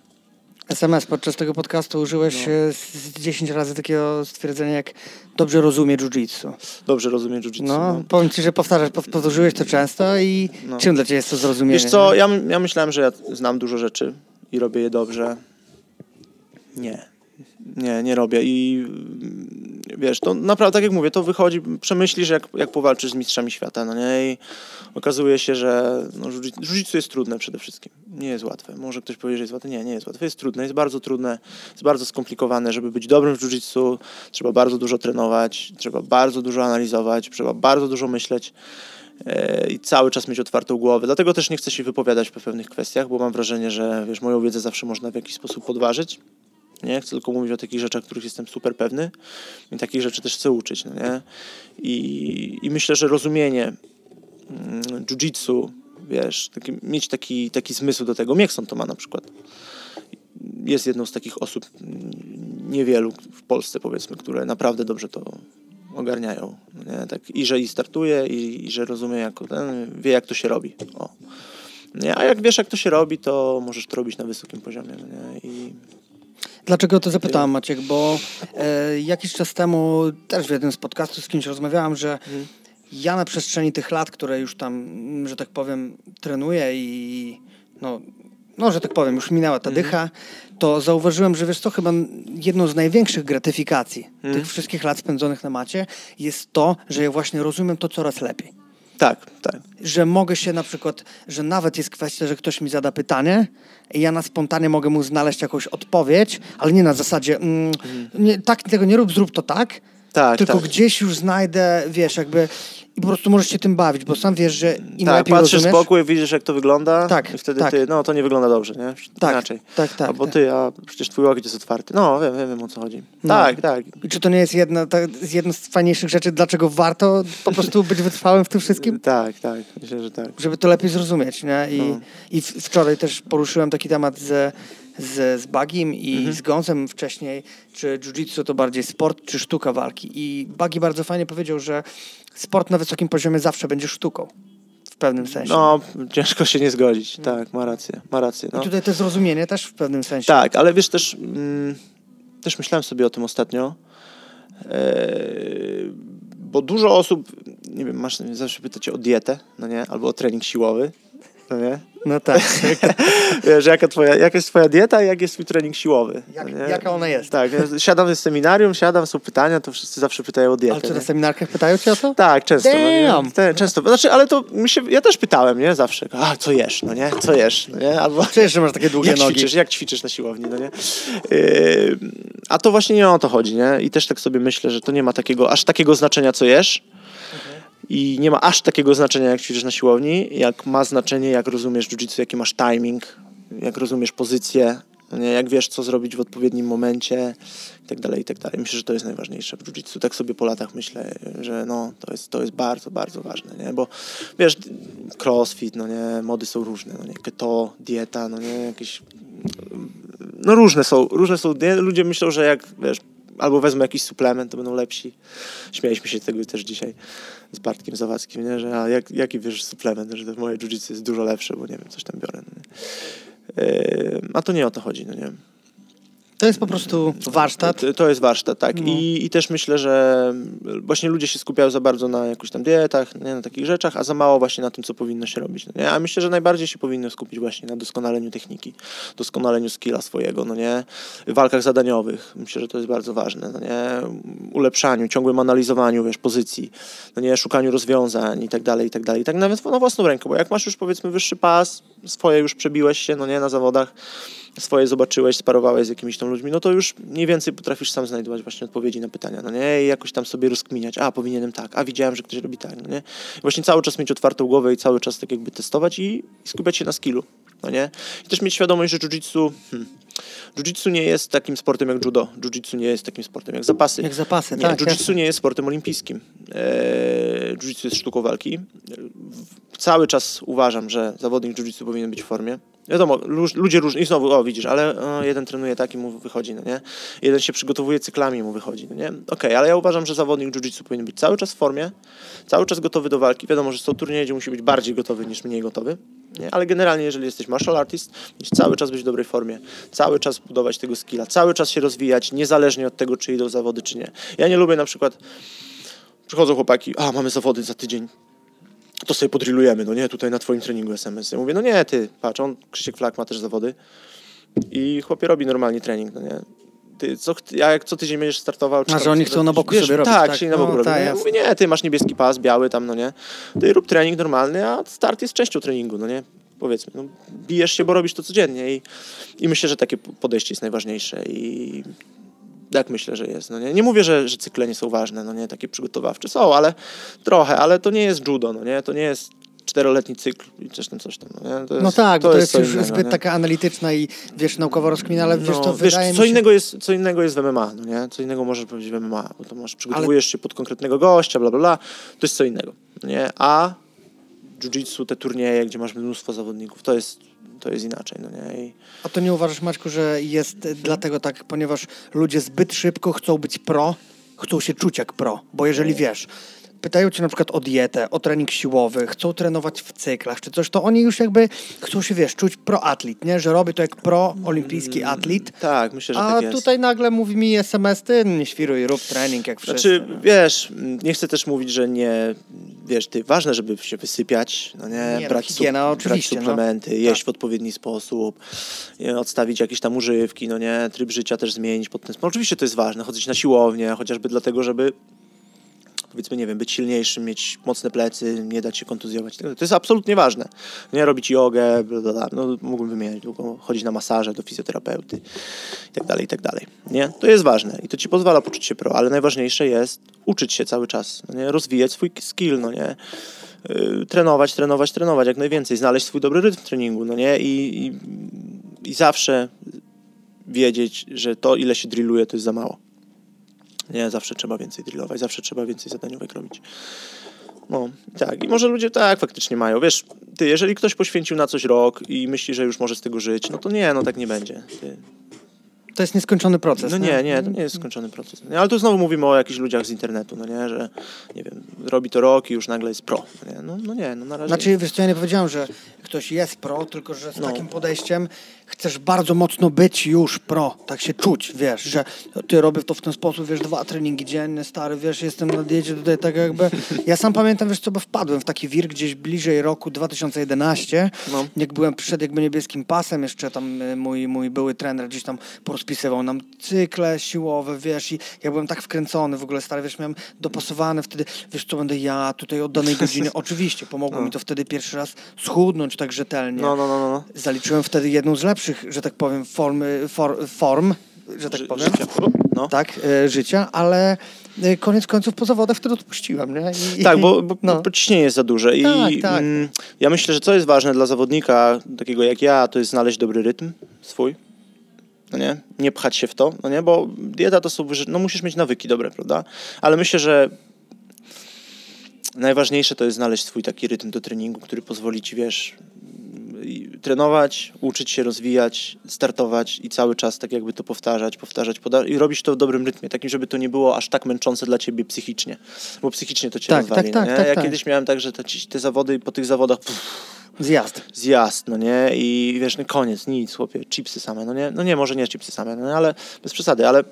SMS podczas tego podcastu użyłeś no. z 10 razy takiego stwierdzenia jak dobrze rozumie jiu-jitsu. Dobrze rozumie jiu-jitsu. No, no, powiem ci, że powtarzasz, powtórzyłeś to często i no. czym dla ciebie jest to zrozumienie? Wiesz co, ja, ja myślałem, że ja znam dużo rzeczy i robię je dobrze. Nie. Nie, nie robię i wiesz, to naprawdę, tak jak mówię, to wychodzi, przemyślisz jak, jak powalczysz z mistrzami świata, no nie? I okazuje się, że no, jiu-jitsu jest trudne przede wszystkim. Nie jest łatwe. Może ktoś powie, że jest łatwe. Nie, nie jest łatwe. Jest trudne, jest bardzo trudne, jest bardzo skomplikowane. Żeby być dobrym w jiu-jitsu, trzeba bardzo dużo trenować, trzeba bardzo dużo analizować, trzeba bardzo dużo myśleć e, i cały czas mieć otwartą głowę. Dlatego też nie chcę się wypowiadać w pewnych kwestiach, bo mam wrażenie, że wiesz, moją wiedzę zawsze można w jakiś sposób podważyć. Nie? Chcę tylko mówić o takich rzeczach, których jestem super pewny i takich rzeczy też chcę uczyć. No nie? I, I myślę, że rozumienie mm, jiu-jitsu, wiesz, taki, mieć taki, taki zmysł do tego. Miekson to ma na przykład. Jest jedną z takich osób, mm, niewielu w Polsce powiedzmy, które naprawdę dobrze to ogarniają. No nie? Tak, I że i startuje, i, i że rozumie, jak ten, wie jak to się robi. O. Nie? A jak wiesz jak to się robi, to możesz to robić na wysokim poziomie. No nie? I Dlaczego to zapytałem, Maciek? Bo e, jakiś czas temu też w jednym z podcastów z kimś rozmawiałam, że mhm. ja na przestrzeni tych lat, które już tam, że tak powiem, trenuję i no, no że tak powiem, już minęła ta mhm. dycha, to zauważyłem, że wiesz co, chyba jedną z największych gratyfikacji mhm. tych wszystkich lat spędzonych na macie jest to, że ja właśnie rozumiem to coraz lepiej. Tak, tak. Że mogę się na przykład, że nawet jest kwestia, że ktoś mi zada pytanie i ja na spontanie mogę mu znaleźć jakąś odpowiedź, ale nie na zasadzie mm, nie, tak tego nie rób, zrób to tak, tak tylko tak. gdzieś już znajdę, wiesz, jakby i po prostu możesz się tym bawić, bo sam wiesz, że im tak, lepiej patrzysz rozumiesz... z boku i widzisz, jak to wygląda tak, i wtedy tak. ty, no to nie wygląda dobrze, nie? Tak, Inaczej. Tak, tak. Albo tak. ty, a przecież twój ogień jest otwarty. No, wiem, wiem, wiem o co chodzi. No. Tak, tak. I czy to nie jest jedna, ta, jedna z fajniejszych rzeczy, dlaczego warto po prostu być wytrwałym w tym wszystkim? tak, tak, myślę, że tak. Żeby to lepiej zrozumieć, nie? I, no. i wczoraj też poruszyłem taki temat ze z, z Bagim i mhm. z Gąsem wcześniej, czy jiu-jitsu to bardziej sport, czy sztuka walki. I Bagi bardzo fajnie powiedział, że sport na wysokim poziomie zawsze będzie sztuką. W pewnym sensie. No, ciężko się nie zgodzić. Tak, ma rację. Ma rację no. I tutaj to zrozumienie też w pewnym sensie. Tak, ale wiesz też, mm, też myślałem sobie o tym ostatnio, e, bo dużo osób, nie wiem, masz zawsze pytać o dietę, no nie, albo o trening siłowy no nie? No tak. Wiesz, jaka, twoja, jaka jest twoja dieta i jak jest twój trening siłowy. Jak, jaka ona jest. Tak, siadam w seminarium, siadam, są pytania, to wszyscy zawsze pytają o dietę. Ale czy na seminarkach pytają cię o to? Tak, często. No, nie? Te, często. Znaczy, ale to mi się, ja też pytałem, nie? Zawsze. A, co jesz, no nie? Co jesz, no nie? Albo... Przecież, że masz takie długie jak nogi. Ćwiczysz, jak ćwiczysz na siłowni, no nie? Yy, a to właśnie nie o to chodzi, nie? I też tak sobie myślę, że to nie ma takiego, aż takiego znaczenia, co jesz, i nie ma aż takiego znaczenia, jak ćwiczysz na siłowni, jak ma znaczenie, jak rozumiesz jiu-jitsu, jaki masz timing, jak rozumiesz pozycję, nie? jak wiesz, co zrobić w odpowiednim momencie i tak dalej, i tak. Myślę, że to jest najważniejsze w jiu-jitsu. Tak sobie po latach myślę, że no, to jest, to jest bardzo, bardzo ważne, nie? Bo wiesz, crossfit, no nie, mody są różne, no nie, keto, dieta, no nie, jakieś no różne są, różne są, ludzie myślą, że jak, wiesz, albo wezmą jakiś suplement, to będą lepsi. Śmialiśmy się tego też dzisiaj z Bartkiem Zawadzkim, nie? że a jak, jaki wiesz suplement, że moje jiu jest dużo lepsze, bo nie wiem, coś tam biorę. Yy, a to nie o to chodzi, no nie to jest po prostu warsztat? To, jest warsztat, tak. No. I, I też myślę, że właśnie ludzie się skupiają za bardzo na jakichś tam dietach, nie, na takich rzeczach, a za mało właśnie na tym, co powinno się robić. No nie? A myślę, że najbardziej się powinno skupić właśnie na doskonaleniu techniki, doskonaleniu skilla swojego, no nie? walkach zadaniowych. Myślę, że to jest bardzo ważne, no nie? Ulepszaniu, ciągłym analizowaniu, wiesz, pozycji, no nie? Szukaniu rozwiązań i tak dalej, i tak dalej. I tak nawet na własną rękę, bo jak masz już powiedzmy wyższy pas, swoje już przebiłeś się, no nie, na zawodach, swoje zobaczyłeś, sparowałeś z jakimiś tam ludźmi, no to już mniej więcej potrafisz sam znajdować właśnie odpowiedzi na pytania, no nie? I jakoś tam sobie rozkminiać, a powinienem tak, a widziałem, że ktoś robi tak, no nie? I właśnie cały czas mieć otwartą głowę i cały czas tak jakby testować i, i skupiać się na skillu, no nie? I też mieć świadomość, że jiu-jitsu... Hmm, Jiu-jitsu nie jest takim sportem jak judo. Jiu-jitsu nie jest takim sportem jak zapasy. Jak zapasy, nie, tak. Jiu-jitsu nie jest sportem olimpijskim. Eee, jiu-jitsu jest sztuką walki. Cały czas uważam, że zawodnik jiu-jitsu powinien być w formie. Wiadomo, ludzie różni, i znowu, o widzisz, ale o, jeden trenuje tak i mu wychodzi, no nie? Jeden się przygotowuje cyklami i mu wychodzi, no nie? Okej, okay, ale ja uważam, że zawodnik jiu-jitsu powinien być cały czas w formie, cały czas gotowy do walki. Wiadomo, że są turnieje, gdzie musi być bardziej gotowy niż mniej gotowy, Nie? Ale generalnie, jeżeli jesteś martial artist, musisz cały czas być w dobrej formie, cały czas budować tego skilla, cały czas się rozwijać, niezależnie od tego, czy idą zawody, czy nie. Ja nie lubię na przykład, przychodzą chłopaki, a mamy zawody za tydzień, to sobie podrillujemy, no nie, tutaj na twoim treningu SMS. Ja mówię, no nie, ty, patrz, on, Krzysiek Flak ma też zawody i chłopie robi normalnie trening, no nie. Ty, co, ja jak co tydzień będziesz startował... A, że oni chcą na boku sobie robić, tak? tak? chcieli na boku No, robić. tak, ja mówię, nie, ty masz niebieski pas, biały tam, no nie. Ty rób trening normalny, a start jest częścią treningu, no nie. Powiedzmy, no, bijesz się, bo robisz to codziennie i, i myślę, że takie podejście jest najważniejsze i tak myślę, że jest. No nie, nie mówię, że, że cykle nie są ważne, no nie, takie przygotowawcze są, ale trochę, ale to nie jest judo, no nie, to nie jest czteroletni cykl i coś tam, coś tam. No? To jest, No tak, bo to jest co już innego, zbyt nie? taka analityczna i wiesz, naukowo rozkmina, ale wiesz, No, to wiesz, wydaje co mi się... innego, jest, co innego jest w MMA, no nie? Co innego możesz powiedzieć w MMA, bo to masz, przygotowujesz się pod konkretnego gościa, bla, bla, bla. To jest co innego, no nie? A jiu-jitsu, te turnieje, gdzie masz mnóstwo zawodników, to jest, to jest inaczej, no nie? I A to nie uważasz, Maćku, że jest e, dlatego tak, ponieważ ludzie zbyt szybko chcą być pro, chcą się czuć jak pro, bo jeżeli wiesz, pytają cię na przykład o dietę, o trening siłowy, chcą trenować w cyklach czy coś, to oni już jakby chcą się, wiesz, czuć pro-atlet, nie? Że robię to jak pro-olimpijski atlet, tak, myślę, że a tak jest. tutaj nagle mówi mi SMS, ty nie świruj, rób trening jak wszyscy. Znaczy, wiesz, nie chcę też mówić, że nie, wiesz, ty, ważne, żeby się wysypiać, no nie, Nie, no, brać, higiena brać oczywiście, no. suplementy, jeść Tak. w odpowiedni sposób, nie, odstawić jakieś tam używki, no nie, tryb życia też zmienić pod ten sposób. Oczywiście to jest ważne, chodzić na siłownię, chociażby dlatego, żeby powiedzmy, nie wiem, być silniejszym, mieć mocne plecy, nie dać się kontuzjować. To jest absolutnie ważne. Nie robić jogę, bla, bla, bla. no mógłbym wymieniać długo, chodzić na masaże do fizjoterapeuty i tak dalej, i tak. Nie? To jest ważne i to ci pozwala poczuć się pro, ale najważniejsze jest uczyć się cały czas, no nie? rozwijać swój skill, no nie? Yy, trenować, trenować, trenować jak najwięcej, znaleźć swój dobry rytm treningu, no nie? I, i, i zawsze wiedzieć, że to, ile się drilluje, to jest za mało. Nie, zawsze trzeba więcej drillować, zawsze trzeba więcej zadaniówek robić. No, tak. I może ludzie tak faktycznie mają. Wiesz, ty, jeżeli ktoś poświęcił na coś rok i myśli, że już może z tego żyć, no to nie, no tak nie będzie. Ty. To jest nieskończony proces. No nie, nie, to nie jest skończony proces. Nie, ale tu znowu mówimy o jakichś ludziach z internetu, no nie, że nie wiem, robi to rok i już nagle jest pro. No nie, no, no nie, no na razie. Znaczy, wiesz co, ja nie powiedziałem, że ktoś jest pro, tylko że z No. takim podejściem chcesz bardzo mocno być już pro, tak się czuć, wiesz, że ty robię to w ten sposób, wiesz, dwa treningi dziennie, stary, wiesz, jestem na diecie tutaj tak jakby... Ja sam pamiętam, wiesz co, bo wpadłem w taki wir gdzieś bliżej roku 2011, No. jak byłem przed jakby niebieskim pasem, jeszcze tam y, mój, mój były trener gdzieś tam porozpisywał nam cykle siłowe, wiesz, i ja byłem tak wkręcony w ogóle, stary, wiesz, miałem dopasowane wtedy, wiesz, co będę ja tutaj od danej godziny. Oczywiście, pomogło mi to wtedy pierwszy raz schudnąć tak rzetelnie. No, no, no, no. no. Zaliczyłem wtedy jedną z lepszych, że tak powiem, formy, for, form, że tak Ży- powiem, życia. No. tak, e, życia, ale e, koniec końców po zawodach wtedy odpuściłem, nie? I, Tak, bo, bo, no. ciśnienie jest za duże. I Tak, tak. Mm, ja myślę, że co jest ważne dla zawodnika, takiego jak ja, to jest znaleźć dobry rytm swój. No nie? nie pchać się w to, no nie? bo dieta to są, no musisz mieć nawyki dobre, prawda? Ale myślę, że najważniejsze to jest znaleźć swój taki rytm do treningu, który pozwoli ci, wiesz, trenować, uczyć się rozwijać, startować i cały czas tak jakby to powtarzać, powtarzać poda- i robić to w dobrym rytmie, takim, żeby to nie było aż tak męczące dla ciebie psychicznie, bo psychicznie to cię Tak, rozwali. tak, tak, tak, ja tak. kiedyś miałem tak, że te, te zawody po tych zawodach pff, Zjazd. zjazd, no nie, i wiesz, no koniec, nic, chłopie, chipsy same, no nie, no nie, może nie chipsy same, no ale bez przesady, ale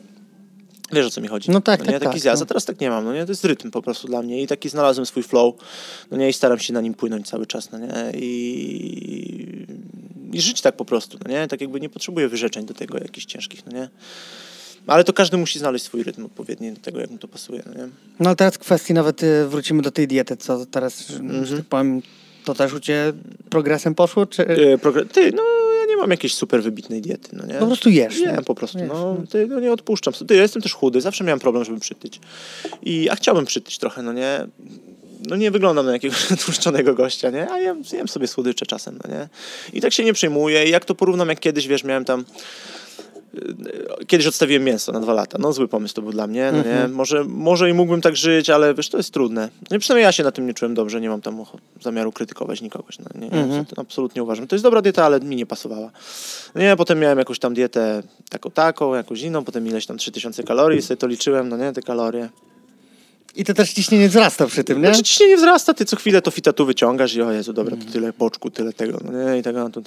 wiesz o co mi chodzi. No tak, nie? tak, Taki tak, zjazd, no. a teraz tak nie mam, no nie, to jest rytm po prostu dla mnie i taki znalazłem swój flow, no nie, i staram się na nim płynąć cały czas, no nie, i, i żyć tak po prostu, no nie, tak jakby nie potrzebuję wyrzeczeń do tego jakichś ciężkich, no nie. Ale to każdy musi znaleźć swój rytm odpowiedni do tego, jak mu to pasuje, no nie. No ale teraz w kwestii nawet y, wrócimy do tej diety, co teraz, Mhm. że tak powiem, to też u Ciebie progresem poszło, czy E, progr- Ty, no mam jakiejś super wybitnej diety, no nie. po prostu jesz? Nie, nie? po prostu. Wiesz, No, ty, no nie odpuszczam. Ty, ja jestem też chudy, zawsze miałem problem, żeby przytyć. I, a chciałbym przytyć trochę, no nie. No nie wyglądam na jakiegoś tłuszczonego gościa, nie? A jem, jem sobie słodycze czasem, no nie? I tak się nie przejmuję. I jak to porównam, jak kiedyś, wiesz, miałem tam... Kiedyś odstawiłem mięso na dwa lata. No zły pomysł to był dla mnie, no nie? Może, może i mógłbym tak żyć, ale wiesz, to jest trudne. No i przynajmniej ja się na tym nie czułem dobrze, nie mam tam zamiaru krytykować nikogoś. No, nie, to absolutnie uważam. To jest dobra dieta, ale mi nie pasowała. No nie, potem miałem jakąś tam dietę taką, taką, jakąś inną, potem ileś tam 3000 kalorii, sobie to liczyłem, no nie, te kalorie. I to też ciśnienie wzrasta przy tym, nie? Znaczy ciśnienie wzrasta, ty co chwilę to fita tu wyciągasz i o Jezu, dobra, to tyle boczku, tyle tego, no nie, i tego, no, to,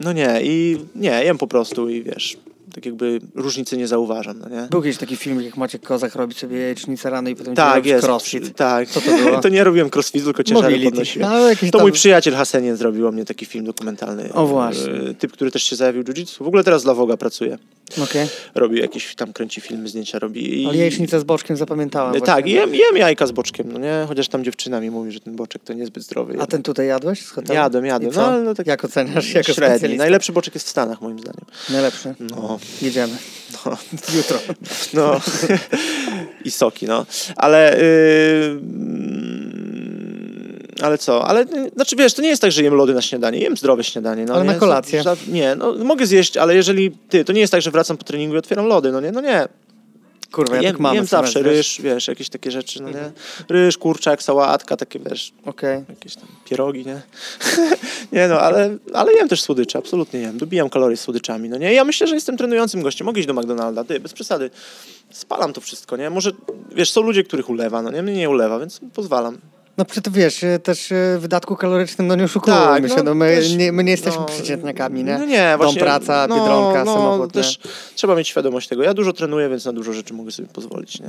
no nie, i nie, jem po prostu i wiesz, tak jakby różnicy nie zauważam, no nie? Był kiedyś taki film, jak Maciek Kozak robi sobie jajecznicę rano i potem Tak, jest. crossfit. Tak. Co to było? to nie robiłem crossfitu, tylko ciężary podnosiłem. No, To tam- mój przyjaciel Haseniec zrobił o mnie taki film dokumentalny. O, właśnie. E, Typ, który też się zajawił jiu-jitsu. W ogóle teraz dla Woga pracuje. Okej. Robi jakieś, tam kręci filmy, zdjęcia robi. I... Ale jajecznicę z boczkiem zapamiętałem. E, Tak, jem, jem jajka z boczkiem, no nie? Chociaż tam dziewczyna mi mówi, że ten boczek to niezbyt zdrowy. A ten tutaj jadłeś z hotelu? Jadłem, jadłem. No, ale no tak Jak oceniasz jako? Najlepszy boczek jest w Stanach, moim zdaniem. Najlepszy. No, Jedziemy. no. Jutro. No. I soki, no. Ale. Yy... Ale co? Ale, y, znaczy wiesz, to nie jest tak, że jem lody na śniadanie. Jem zdrowe śniadanie. No, Ale nie? na kolację? Nie, no mogę zjeść, ale jeżeli ty, to nie jest tak, że wracam po treningu i otwieram lody, no nie, no nie. Kurwa, ja jem tak mam. jem zawsze wiesz? ryż, wiesz, jakieś takie rzeczy, no nie. Ryż, kurczak, sałatka, takie wiesz, Okej. jakieś tam pierogi, nie? nie no, ale, ale jem też słodycze, absolutnie jem. Dobijam kalorie słodyczami, no nie? Ja myślę, że jestem trenującym gościem. Mogę iść do McDonalda, ty, bez przesady. Spalam to wszystko, nie? Może, wiesz, są ludzie, których ulewa, no nie? Mnie nie ulewa, więc pozwalam. No przy tym wiesz, e, też e, wydatku kalorycznym, no nie oszukujmy Tak, się, no, no my, też, nie, my nie jesteśmy no, przeciętniakami, nie? No nie, właśnie. Dom, praca, no, Biedronka, no, samochód, też trzeba mieć świadomość tego. Ja dużo trenuję, więc na dużo rzeczy mogę sobie pozwolić, nie?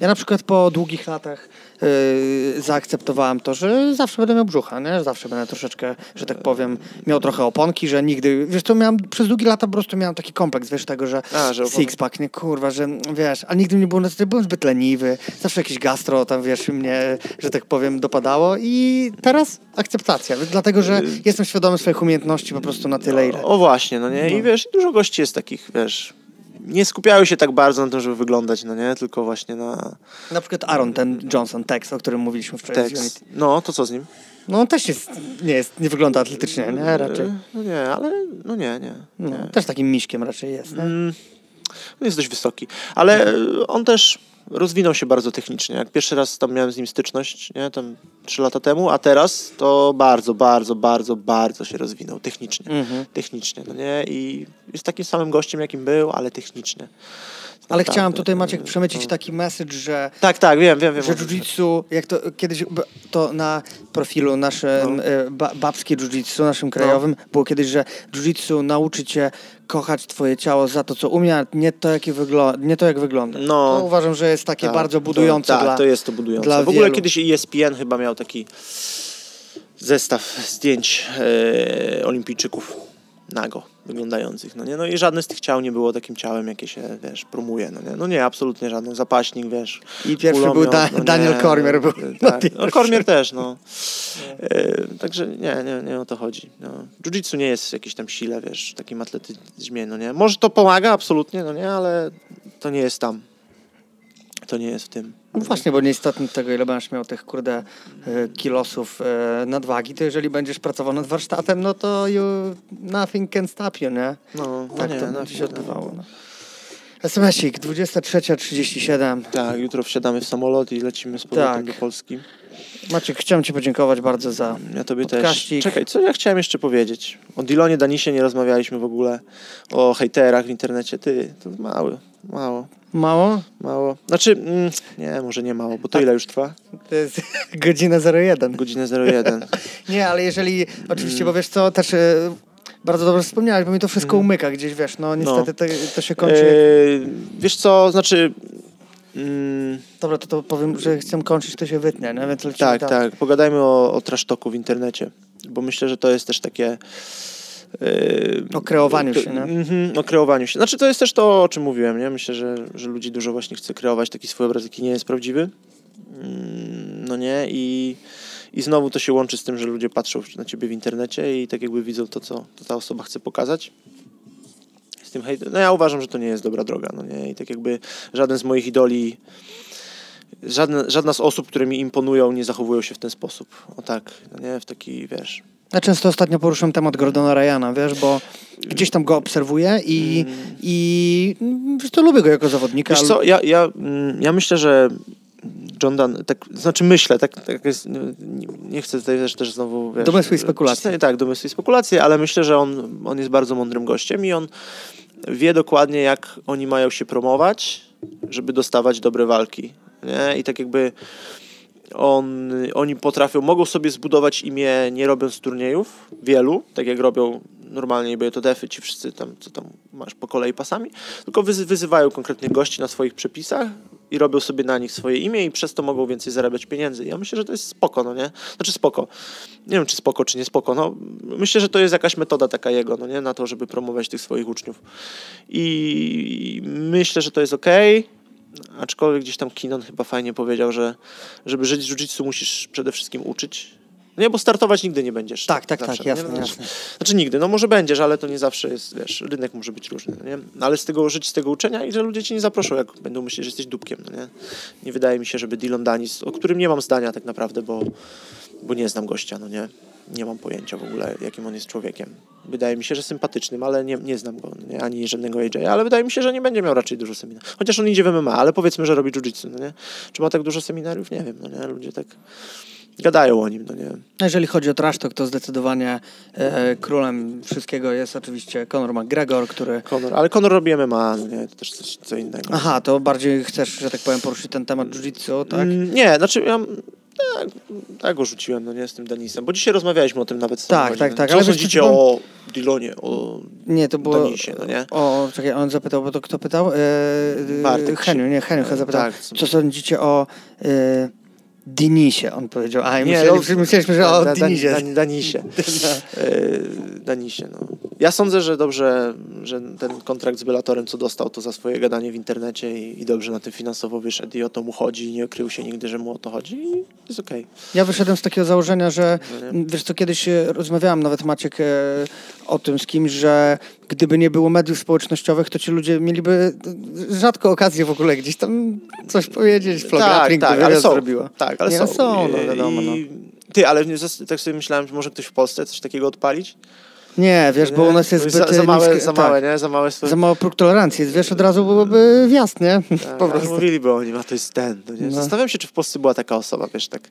Ja na przykład po długich latach yy, zaakceptowałem to, że zawsze będę miał brzucha, nie? Że Zawsze będę troszeczkę, że tak powiem, miał trochę oponki, że nigdy, wiesz, to miałem, przez długie lata po prostu miałem taki kompleks, wiesz, tego, że, A, że six-pack, nie, kurwa, że, wiesz, a nigdy nie było, byłem zbyt leniwy, zawsze jakieś gastro tam, wiesz, mnie, że tak powiem, dopadało i teraz akceptacja, dlatego, że jestem świadomy swoich umiejętności po prostu na tyle, ile. O właśnie, no nie? I wiesz, dużo gości jest takich, wiesz, nie skupiają się tak bardzo na tym, żeby wyglądać, no nie? Tylko właśnie na Na przykład Aaron, ten Johnson, Tex, o którym mówiliśmy wczoraj tekst. No, to co z nim? No on też jest, nie jest, nie wygląda atletycznie, nie? Raczej. No nie, ale no nie, nie. No, nie. też takim miśkiem raczej jest. Nie? Mm, on jest dość wysoki, ale on też rozwinął się bardzo technicznie. Jak pierwszy raz tam miałem z nim styczność, nie, tam trzy lata temu, a teraz to bardzo, bardzo, bardzo, bardzo się rozwinął technicznie. Mhm. Technicznie, no nie? I jest takim samym gościem, jakim był, ale technicznie. Ale Naprawdę. chciałem tutaj, Maciek, przemycić taki message, że, Tak, tak, wiem, wiem, wiem. że jiu-jitsu, jak to kiedyś, to na profilu naszym, No. e, ba, babskie jiu-jitsu, naszym krajowym, było kiedyś, że jiu-jitsu nauczy cię kochać twoje ciało za to, co umie, a nie to, jakie wyglo- nie to jak wygląda. No. To uważam, że jest takie Tak, bardzo budujące to, tak, dla... to jest to budujące. dla w ogóle wielu. kiedyś ESPN chyba miał taki zestaw zdjęć e, olimpijczyków nago wyglądających, no nie? No i żadne z tych ciał nie było takim ciałem, jakie się, wiesz, promuje, no nie? No nie, absolutnie żadne. Zapaśnik, wiesz. I pierwszy był Da- no nie, Daniel Cormier był na Tak, no. Cormier też, no. E, także nie, nie, nie o to chodzi. No. Jiu-jitsu nie jest w jakiejś tam sile, wiesz, takim atletyzmie, no nie? Może to pomaga, absolutnie, no nie? Ale to nie jest tam. To nie jest w tym. No właśnie, bo nieistotne tego, ile będziesz miał tych, kurde, e, kilosów e, nadwagi, to jeżeli będziesz pracował nad warsztatem, no to you, nothing can stop you, nie? No, no Tak nie, to no, się odbywało. No. SMS-ik, 23.37. Tak, jutro wsiadamy w samolot i lecimy z powrotem Tak. do Polski. Maciek, chciałem Ci podziękować bardzo za... Ja tobie Podkaścik. też. Czekaj, co ja chciałem jeszcze powiedzieć? O Dilonie Danisie nie rozmawialiśmy w ogóle. O hejterach w internecie. Ty, to mały, mało, Mało? mało. Znaczy, mm, nie, może nie mało, bo to ile już trwa? To jest godzina 01. Godzinę 01. Nie, ale jeżeli, oczywiście, bo wiesz co, też e, bardzo dobrze wspomniałeś, bo mi to wszystko umyka gdzieś, wiesz, no niestety to, to się kończy... Eee, wiesz co, znaczy... Mm, Dobra, to, to powiem, że chcę kończyć, to się wytnie, nie? Więc tak, tak. Pogadajmy o, o trasztoku w internecie, bo myślę, że to jest też takie... Eee, O kreowaniu się, nie? Mhm, o kreowaniu się. Znaczy to jest też to, o czym mówiłem, nie? Myślę, że, że ludzi dużo właśnie chce kreować taki swój obraz, jaki nie jest prawdziwy. Mm, No nie? I, I znowu to się łączy z tym, że ludzie patrzą na ciebie w internecie i tak jakby widzą to, co to ta osoba chce pokazać. Z tym hejt... No ja uważam, że to nie jest dobra droga, no nie? I tak jakby żaden z moich idoli, żadne, żadna z osób, które mi imponują, nie zachowują się w ten sposób. O tak, no nie? W taki, wiesz... Ja często ostatnio poruszam temat Gordona Ryana, wiesz, bo gdzieś tam go obserwuję i, i mm, wiesz, to lubię go jako zawodnika. Wiesz co, ja, ja, mm, ja myślę, że John Dan, tak, znaczy myślę, tak, tak jest, nie, chcę tutaj też, też znowu... Wiesz, Domysły i spekulacje. Tak, domysły i spekulacje, ale myślę, że on, on jest bardzo mądrym gościem i on wie dokładnie, jak oni mają się promować żeby dostawać dobre walki. Nie? I tak jakby on, oni potrafią, mogą sobie zbudować imię nie robiąc turniejów, wielu, tak jak robią normalnie by to defy, ci wszyscy tam, co tam masz po kolei pasami, tylko wyzy wyzywają konkretnie gości na swoich przepisach i robią sobie na nich swoje imię i przez to mogą więcej zarabiać pieniędzy. Ja myślę, że to jest spoko, no nie? Znaczy spoko. Nie wiem, czy spoko, czy nie spoko. No, myślę, że to jest jakaś metoda taka jego, no nie? Na to, żeby promować tych swoich uczniów. I myślę, że to jest okej. Okay aczkolwiek gdzieś tam Kinon chyba fajnie powiedział, że żeby żyć z jiu musisz przede wszystkim uczyć. Nie, bo startować nigdy nie będziesz. Tak, tak, zawsze, tak, jasne, no, jasne. Znaczy nigdy, no może będziesz, ale to nie zawsze jest, wiesz, rynek może być różny, no nie? No, ale z tego, żyć z tego uczenia i że ludzie cię nie zaproszą, jak będą myśleć, że jesteś dupkiem, no nie? Nie wydaje mi się, żeby Dylan Danis, o którym nie mam zdania tak naprawdę, bo, bo nie znam gościa, no nie? Nie mam pojęcia w ogóle, jakim on jest człowiekiem. Wydaje mi się, że sympatycznym, ale nie, nie znam go, nie, ani żadnego AJ, ale wydaje mi się, że nie będzie miał raczej dużo seminariów. Chociaż on idzie w MMA, ale powiedzmy, że robi jiu-jitsu, no nie? Czy ma tak dużo seminariów? Nie wiem, no nie? Ludzie tak gadają o nim, no nie? Jeżeli chodzi o trash talk, to zdecydowanie e, królem wszystkiego jest oczywiście Conor McGregor, który... Conor, ale Conor robi MMA, no nie? To też coś, co innego. Aha, to bardziej chcesz, że tak powiem, poruszyć ten temat jiu-jitsu, tak? Mm, nie, znaczy ja tak, tak go rzuciłem, no nie, z tym Denisem, bo dzisiaj rozmawialiśmy o tym nawet z Tak, tak, tak. Co ale sądzicie o Dilonie, o nie, to było, Denisie, no nie? O, czekaj, on zapytał, bo to kto pytał? E, Heniu, nie, Heniu chyba zapytał. Tak, co sądzicie o... E, Denisie, on powiedział. A, nie, myśleli, no, myśleliśmy, że o da. Dan, Danisie. Danisie, no. Ja sądzę, że dobrze, że ten kontrakt z Bellatorem, co dostał, to za swoje gadanie w internecie i, i dobrze na tym finansowo wyszedł i o to mu chodzi i nie okrył się nigdy, że mu o to chodzi i jest okej. Okay. Ja wyszedłem z takiego założenia, że no wiesz co, kiedyś e, rozmawiałam nawet Maciek e, o tym z kimś, że gdyby nie było mediów społecznościowych, to ci ludzie mieliby rzadko okazję w ogóle gdzieś tam coś powiedzieć. Tak, tak, ale są. Zrobiła. Tak, ale nie, są. są, no wiadomo. No. Ty, ale tak sobie myślałem, że może ktoś w Polsce coś takiego odpalić? Nie, wiesz, nie? bo u nas jest zbyt za, za małe, niskie, za małe, tak. nie? Za małe, za mało próg tolerancji. Wiesz, od razu byłoby wjazd, nie? Tak, po prostu. Mówiliby o nim, a to jest ten. No? No. Zastanawiam się, czy w Polsce była taka osoba, wiesz, tak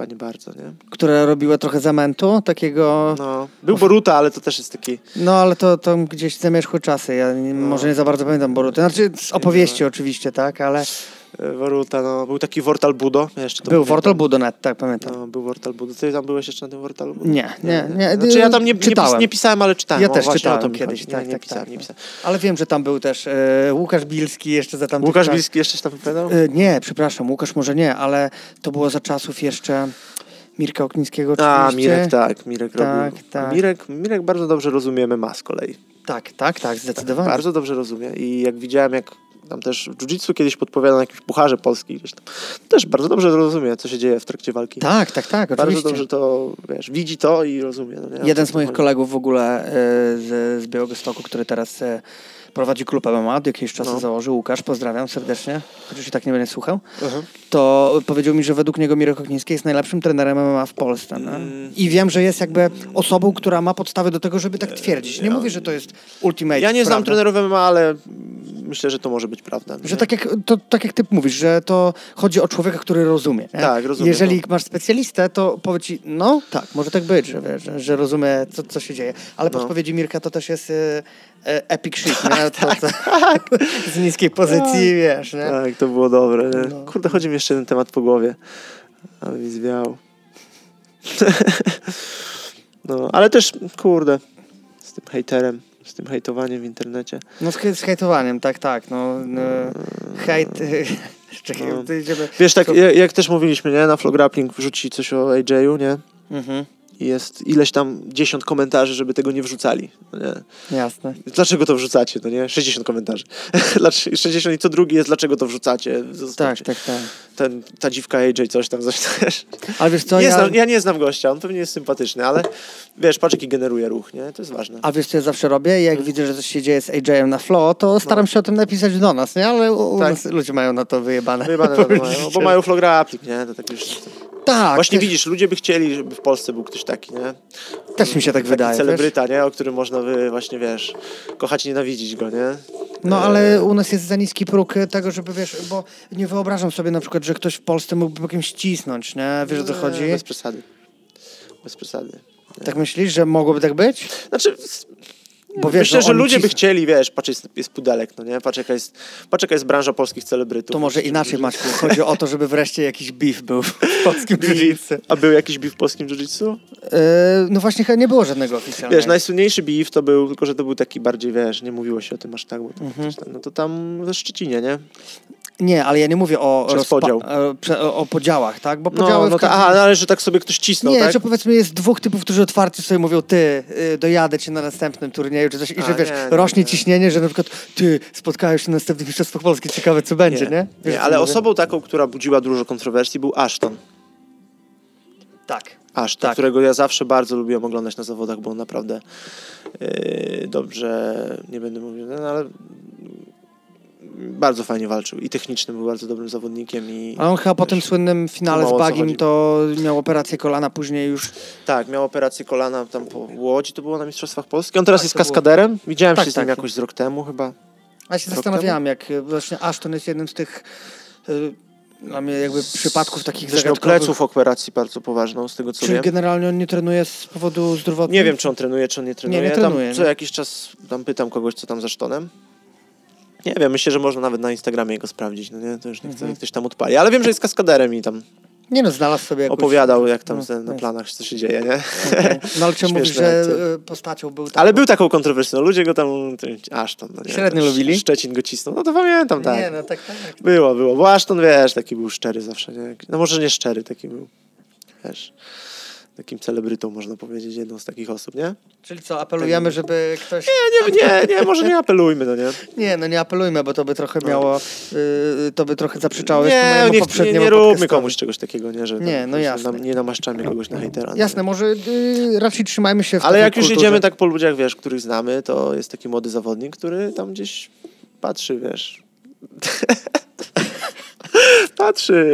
chyba nie bardzo, nie? Która robiła trochę zamętu, takiego... No, był Boruta, ale to też jest taki... No, ale to, to gdzieś zamierzchły czasy, ja nie, no. może nie za bardzo pamiętam Boruty. Znaczy, z opowieści oczywiście, tak, ale... Waruta, no, był taki Wortal Budo. Jeszcze był Wortal Budo net, tak pamiętam. No, był Wortal Budo. Ty tam byłeś jeszcze na tym Wortal Budo? Nie, nie, nie. Znaczy ja tam nie, czytałem. nie, nie pisałem, ale czytałem. Ja o, też czytałem kiedyś, tak, nie, tak, pisałem, tak. nie pisałem. Ale wiem, że tam był też e, Łukasz Bilski jeszcze za tam. Łukasz Bilski jeszcze się tam wypowiadał? E, nie, przepraszam, Łukasz może nie, ale to było za czasów jeszcze... Mirka Oknińskiego oczywiście. A, Mirek, tak. Mirek tak, robił. Tak. Mirek, Mirek bardzo dobrze rozumie MMA z kolei. Tak, tak, tak, zdecydowanie. Bardzo dobrze rozumie i jak widziałem, jak tam też w jiu-jitsu kiedyś podpowiada na jakimś pucharze polski, gdzieś tam. Też bardzo dobrze rozumie, co się dzieje w trakcie walki. Tak, tak, tak, Bardzo oczywiście. dobrze to, wiesz, widzi to i rozumie. No Jeden z moich kolegów w ogóle e, z, z Białegostoku, który teraz e, prowadzi klub MMA, od jakiegoś czasu no. założył, Łukasz, pozdrawiam serdecznie, chociaż i tak nie będę słuchał, uh -huh. to powiedział mi, że według niego Mirek Okniński jest najlepszym trenerem MMA w Polsce. No? Mm. I wiem, że jest jakby osobą, która ma podstawy do tego, żeby tak twierdzić. Nie ja, mówię, że to jest ultimate. Ja nie znam trenerów MMA, ale myślę, że to może być prawda. Że tak jak, to, tak jak ty mówisz, że to chodzi o człowieka, który rozumie. Nie? Tak, rozumie. Jeżeli to. masz specjalistę, to powie ci, no tak, może tak być, że, że, że rozumie, co, co się dzieje. Ale no. podpowiedzi Mirka to też jest e, e, epic shit, nie? To, tak, tak. z niskiej pozycji, tak. wiesz, nie? Tak, to było dobre. Nie? No. Kurde, chodzi mi jeszcze jeden temat po głowie, ale mi zwiał. no, ale też, kurde, z tym hejterem z tym hejtowaniem w internecie. No z, z hejtowaniem, tak, tak. No, no hejt... Czekaj, no. idziemy... Wiesz, tak jak, jak też mówiliśmy, nie? Na Flograppling wrzuci coś o AJ-u, nie? Mhm jest ileś tam dziesiąt komentarzy, żeby tego nie wrzucali. No nie? Jasne. Dlaczego to wrzucacie? No nie? 60 komentarzy. 60 i co drugi jest, dlaczego to wrzucacie? Zostawcie. Tak, tak, tak. Ten, ta dziwka AJ coś tam, coś też. Ale wiesz co, nie ja... Znam, ja nie znam gościa, on pewnie jest sympatyczny, ale wiesz, patrz jaki generuje ruch, nie? To jest ważne. A wiesz co ja zawsze robię? Jak widzę, że coś się dzieje z AJ-em na flow, to staram no. się o tym napisać do nas, nie? Ale u, tak. nas ludzie mają na to wyjebane. Wyjebane to mają, bo mają flow grappling, nie? To tak już... Tak. Właśnie też... widzisz, ludzie by chcieli, żeby w Polsce był ktoś taki, nie? Też mi się tak taki wydaje. celebryta, wiesz? nie? O którym można by właśnie, wiesz, kochać i nienawidzić go, nie? No ale u nas jest za niski próg tego, żeby wiesz, bo nie wyobrażam sobie na przykład, że ktoś w Polsce mógłby kimś cisnąć, nie? Wiesz o co chodzi? Bez przesady. Bez przesady. Nie. Tak myślisz, że mogłoby tak być? Znaczy, Bo wiesz, Myślę, że oni ludzie ci- by chcieli, wiesz, patrz, jest, pudelek, no nie? Patrz jaka, jest, patrz, jaka jest branża polskich celebrytów. To może inaczej, Maćku. Chodzi o to, żeby wreszcie jakiś beef był w polskim jiu-jitsu. A był jakiś beef w polskim jiu-jitsu? Yy, no właśnie chyba nie było żadnego oficjalnego. Wiesz, najsłynniejszy beef to był, tylko że to był taki bardziej, wiesz, nie mówiło się o tym aż tak, bo to, Mhm. no to tam we Szczecinie, nie? Nie, ale ja nie mówię o, podział. e, o, o podziałach, tak? Bo podziały No, w no to, każdym- aha, no, ale że tak sobie ktoś cisnął, Nie, tak? że powiedzmy jest dwóch typów, którzy otwarcie sobie mówią, ty, y, dojadę cię na następnym turnieju, czy coś, i A, że wiesz, nie, nie, rośnie nie. ciśnienie, że na przykład ty, spotkałeś się na następnych mistrzostwach Polski, ciekawe co będzie, nie? Wiesz, nie ale mówię? osobą taką, która budziła dużo kontrowersji był Ashton. Tak. Ashton, Tak. którego ja zawsze bardzo lubiłem oglądać na zawodach, bo on naprawdę yy, dobrze, nie będę mówił, no, ale bardzo fajnie walczył i technicznym był bardzo dobrym zawodnikiem i A on chyba po tym słynnym finale z co Bagim to miał operację kolana, później już... tak, miał operację kolana tam po Łodzi, to było na Mistrzostwach Polski. On teraz Tak, jest było. kaskaderem, widziałem Tak, się z nim tak. jakoś z rok temu chyba. A ja się zastanawiałem, jak y, właśnie Ashton jest jednym z tych y, dla mnie jakby przypadków takich zagadkowych. pleców operacji bardzo poważną, z tego co Czy wiem. generalnie on nie trenuje z powodu zdrowotnych? Nie wiem, czy on trenuje, czy on nie trenuje. nie trenuje, tam co nie? jakiś czas tam pytam kogoś, co tam za sztonem. Nie wiem, myślę, że można nawet na Instagramie go sprawdzić, no nie? To już nie chcę, Mhm. ktoś tam odpali. Ale wiem, że jest kaskaderem i tam Nie no, znalazł sobie jakąś... opowiadał, jak tam no, na planach co się dzieje, nie? Okej. No ale czemu mówisz, że y, postacią był taką... Ale był taką kontrowersją. Ludzie go tam, aż tam, no nie? Średnio lubili? Szczecin go cisnął. No to pamiętam, tak. Nie, no tak, tak. Było, było. Bo Ashton, wiesz, taki był szczery zawsze, nie? No może nie szczery, taki był, wiesz, takim celebrytą, można powiedzieć, jedną z takich osób, nie? Czyli co, apelujemy, żeby ktoś... Nie, nie, nie, może nie apelujmy, no nie? Nie, no nie apelujmy, bo to by trochę miało... y, to by trochę zaprzeczało Nie, mojemu nie, nie, poprzedniemu nie róbmy podcastowi. komuś czegoś takiego, nie? Że Nie, no jasne. Nam, nie namaszczamy kogoś na hejtera. no. Jasne, może y, raczej trzymajmy się w Ale jak już kulturze. jedziemy tak po ludziach, wiesz, których znamy, to jest taki młody zawodnik, który tam gdzieś patrzy, wiesz. patrzy,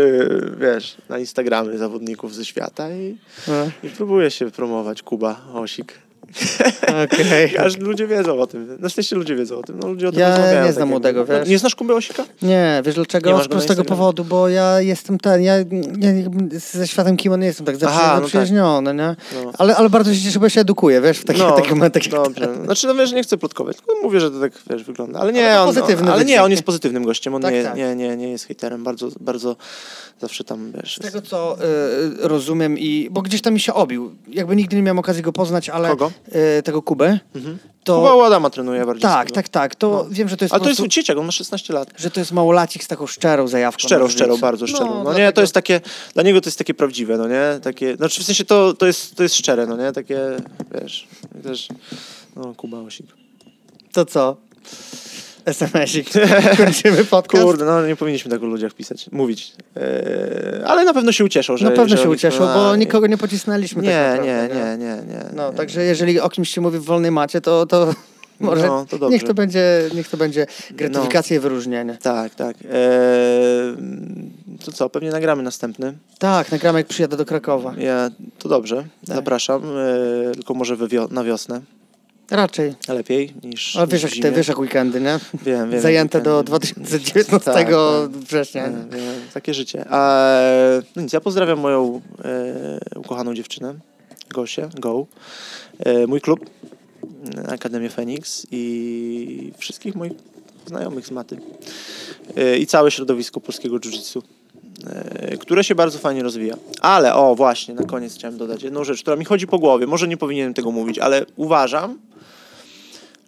wiesz, na Instagramy zawodników ze świata i, No, i próbuje się promować Kuba Osik. Okej. Aż ludzie wiedzą o tym. Na szczęście ludzie wiedzą o tym. No, ludzie o tym Ja nie znam młodego, No, wiesz? Nie znasz Kuby Osika? Nie, wiesz dlaczego? Z prostego powodu, bo ja jestem ten, ja, ja ze światem kimo nie jestem tak zawsze Aha, no tak. zaprzyjaźniony, nie? No. Ale, ale bardzo się cieszę, bo się edukuję, wiesz, w takich, No, takich momentach. Dobrze. Znaczy, no wiesz, nie chcę plotkować, tylko mówię, że to tak, wiesz, wygląda. Ale nie, Ale on, pozytywny ale nie, on jest pozytywnym gościem, on Tak, nie, tak. nie, nie, nie jest hejterem, bardzo, bardzo zawsze tam, wiesz... Z tego co y, rozumiem i, bo gdzieś tam mi się obił, jakby nigdy nie miałem okazji go poznać, ale Kogo? Y, tego Kubę, Mhm. to... Kuba u Adama trenuje bardziej. tak, tak, tak, to No. wiem, że to jest Ale to jest prostu, dzieciak, on ma 16 lat. że to jest małolacik z taką szczerą zajawką. Szczerą, szczerą, bardzo szczerą. No, nie, dlatego- to jest takie, dla niego to jest takie prawdziwe, no nie? Takie, znaczy w sensie to, to, jest, to jest szczere, no nie? Takie, wiesz, też, no Kuba Osik. To co? SMS-ik. Kończymy podcast. Kurde, no nie powinniśmy tak o ludziach pisać, mówić. Eee, ale na pewno się ucieszą, że... Na pewno że się ucieszą, a, bo nikogo nie pocisnęliśmy Nie, tak nie, naprawdę, nie, nie, nie. No, nie. także jeżeli o kimś się mówi w wolnej macie, to, to może No, to niech, to będzie, niech to będzie gratyfikacja i wyróżnienie. Tak, tak. Eee, to co, pewnie nagramy następny. Tak, nagramy jak przyjadę do Krakowa. Ja, to dobrze, Tak. zapraszam, eee, tylko może na wiosnę. Raczej. Lepiej niż. A wiesz niż jak te, wiesz jak weekendy, nie? Wiem, wiem. Zajęte do ten- 2019 Tak, tak. września. Wiem, wiem, takie życie. A, no nic, ja pozdrawiam moją e, ukochaną dziewczynę, Gosię, Go, e, mój klub, Akademię Fenix i wszystkich moich znajomych z maty. E, I całe środowisko polskiego jiu-jitsu, e, które się bardzo fajnie rozwija. Ale, o właśnie, na koniec chciałem dodać jedną rzecz, która mi chodzi po głowie. Może nie powinienem tego mówić, ale uważam,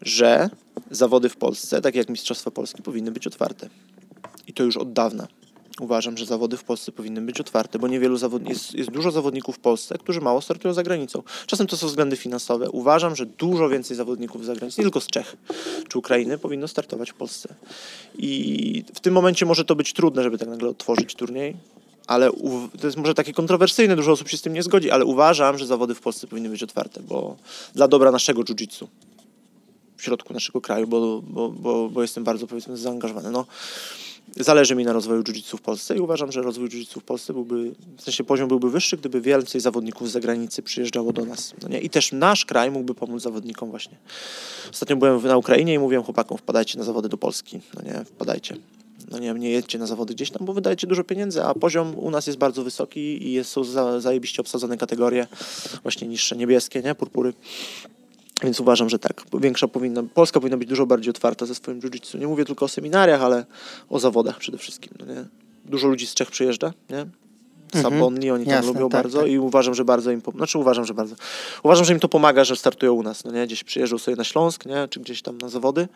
że zawody w Polsce, tak jak Mistrzostwa Polski, powinny być otwarte. I to już od dawna. Uważam, że zawody w Polsce powinny być otwarte, bo niewielu zawod... jest, jest dużo zawodników w Polsce, którzy mało startują za granicą. Czasem to są względy finansowe. Uważam, że dużo więcej zawodników z zagranicy, nie tylko z Czech czy Ukrainy, powinno startować w Polsce. I w tym momencie może to być trudne, żeby tak nagle otworzyć turniej, ale u... to jest może takie kontrowersyjne, dużo osób się z tym nie zgodzi, ale uważam, że zawody w Polsce powinny być otwarte, bo dla dobra naszego jiu-jitsu w środku naszego kraju, bo, bo, bo, bo jestem bardzo powiedzmy zaangażowany. No, zależy mi na rozwoju jiu-jitsu w Polsce i uważam, że rozwój jiu-jitsu w Polsce byłby, w sensie poziom byłby wyższy, gdyby więcej zawodników z zagranicy przyjeżdżało do nas. No nie? I też nasz kraj mógłby pomóc zawodnikom właśnie. Ostatnio byłem na Ukrainie i mówiłem chłopakom, wpadajcie na zawody do Polski. No nie, wpadajcie. No nie, nie jedźcie na zawody gdzieś tam, bo wydajecie dużo pieniędzy, a poziom u nas jest bardzo wysoki i jest, są za, zajebiście obsadzone kategorie, właśnie niższe, niebieskie, nie, purpury. Więc uważam, że tak. Większa powinna, Polska powinna być dużo bardziej otwarta ze swoim jiu-jitsu. Nie mówię tylko o seminariach, ale o zawodach przede wszystkim. No nie? Dużo ludzi z Czech przyjeżdża, nie? Sabonli, oni tam Jasne, lubią tak, bardzo tak. i uważam, że bardzo im, znaczy uważam, że bardzo, uważam, że im to pomaga, że startują u nas, no nie, gdzieś przyjeżdżą sobie na Śląsk, nie, czy gdzieś tam na zawody,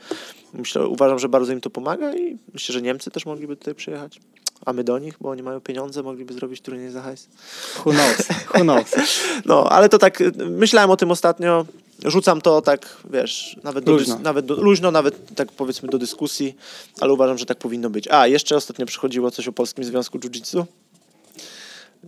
myślę, uważam, że bardzo im to pomaga i myślę, że Niemcy też mogliby tutaj przyjechać, a my do nich, bo oni mają pieniądze, mogliby zrobić turniej za hajs. Who knows? Who knows? No, ale to tak, myślałem o tym ostatnio, rzucam to tak, wiesz, nawet, do, Luźno. dys- nawet do, luźno, nawet tak powiedzmy do dyskusji, ale uważam, że tak powinno być. A, jeszcze ostatnio przychodziło coś o Polskim Związku Jiu-Jitsu.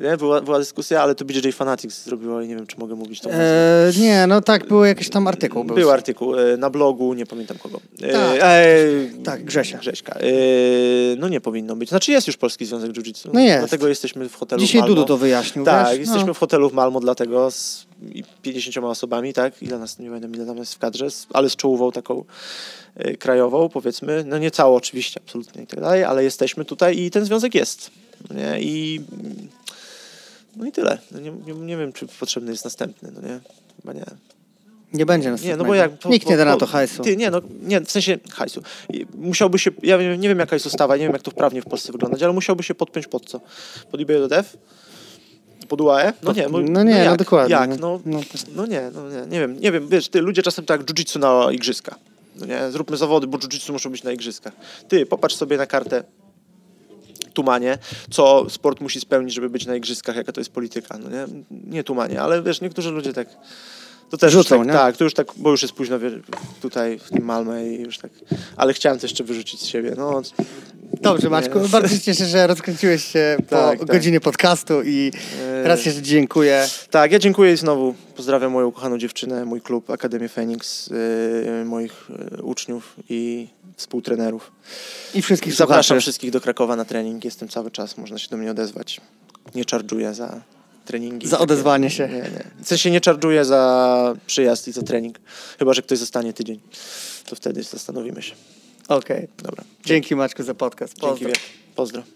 Nie, była, była dyskusja, ale to BJJ Fanatics zrobiło i nie wiem, czy mogę mówić to. E, nie, no tak, był jakiś tam artykuł. Był, Był artykuł e, na blogu, nie pamiętam kogo. E, Tak. e, Tak, Grzesia. Grześka. E, no nie powinno być. Znaczy jest już Polski Związek Jiu-Jitsu. No jest. Dlatego jesteśmy w hotelu Dzisiaj w Malmo. Dudu to wyjaśnił, Tak, wiesz? jesteśmy No. w hotelu w Malmo dlatego z i 50 osobami, tak? Ile nas, nie wiem ile tam jest w kadrze, ale z czołówą taką e, krajową, powiedzmy. No nie całą oczywiście, absolutnie i tak dalej, ale jesteśmy tutaj i ten związek jest. Nie? I no i tyle. No nie, nie, nie wiem, czy potrzebny jest następny, no nie? Chyba nie. Nie będzie Nie, następnego. no bo jak... To, Nikt nie da na to hajsu. Ty, nie, no, nie, w sensie hajsu. Musiałby się, ja nie nie wiem jaka jest ustawa, nie wiem jak to prawnie w Polsce wyglądać, ale musiałby się podpiąć pod co? Pod IBJF? Pod UAE? No nie, bo, No nie, no jak? dokładnie, Jak? no. No, No no nie, no nie, nie wiem, nie wiem, wiesz, ty, ludzie czasem tak jiu-jitsu na igrzyska. No nie, zróbmy zawody, bo jiu-jitsu muszą być na igrzyskach. Ty, popatrz sobie na kartę Tumanie, co sport musi spełnić, żeby być na igrzyskach, jaka to jest polityka, no nie? Nie Tumanie, ale wiesz, niektórzy ludzie tak... To też Rzucą, już nie? tak, tak, to już tak, bo już jest późno tutaj w tym Malmę i już tak, ale chciałem to jeszcze wyrzucić z siebie, no. Dobrze, Maćku, bardzo się cieszę, że rozkręciłeś się po Tak, tak. godzinie podcastu i E, raz jeszcze dziękuję. Tak, ja dziękuję i znowu pozdrawiam moją ukochaną dziewczynę, mój klub Akademię Phoenix, yy, moich yy, uczniów i współtrenerów. I wszystkich Zapraszam słuchaczy. wszystkich do Krakowa na trening, jestem cały czas, można się do mnie odezwać. Nie czarżuję za treningi. Za odezwanie się. Nie, nie. W sensie nie czarżuję za przyjazd i za trening, chyba że ktoś zostanie tydzień, to wtedy zastanowimy się. Okej. Dobra. Dzięki Maćku za podcast. Dzięki Pozdro. wielkie. Pozdro.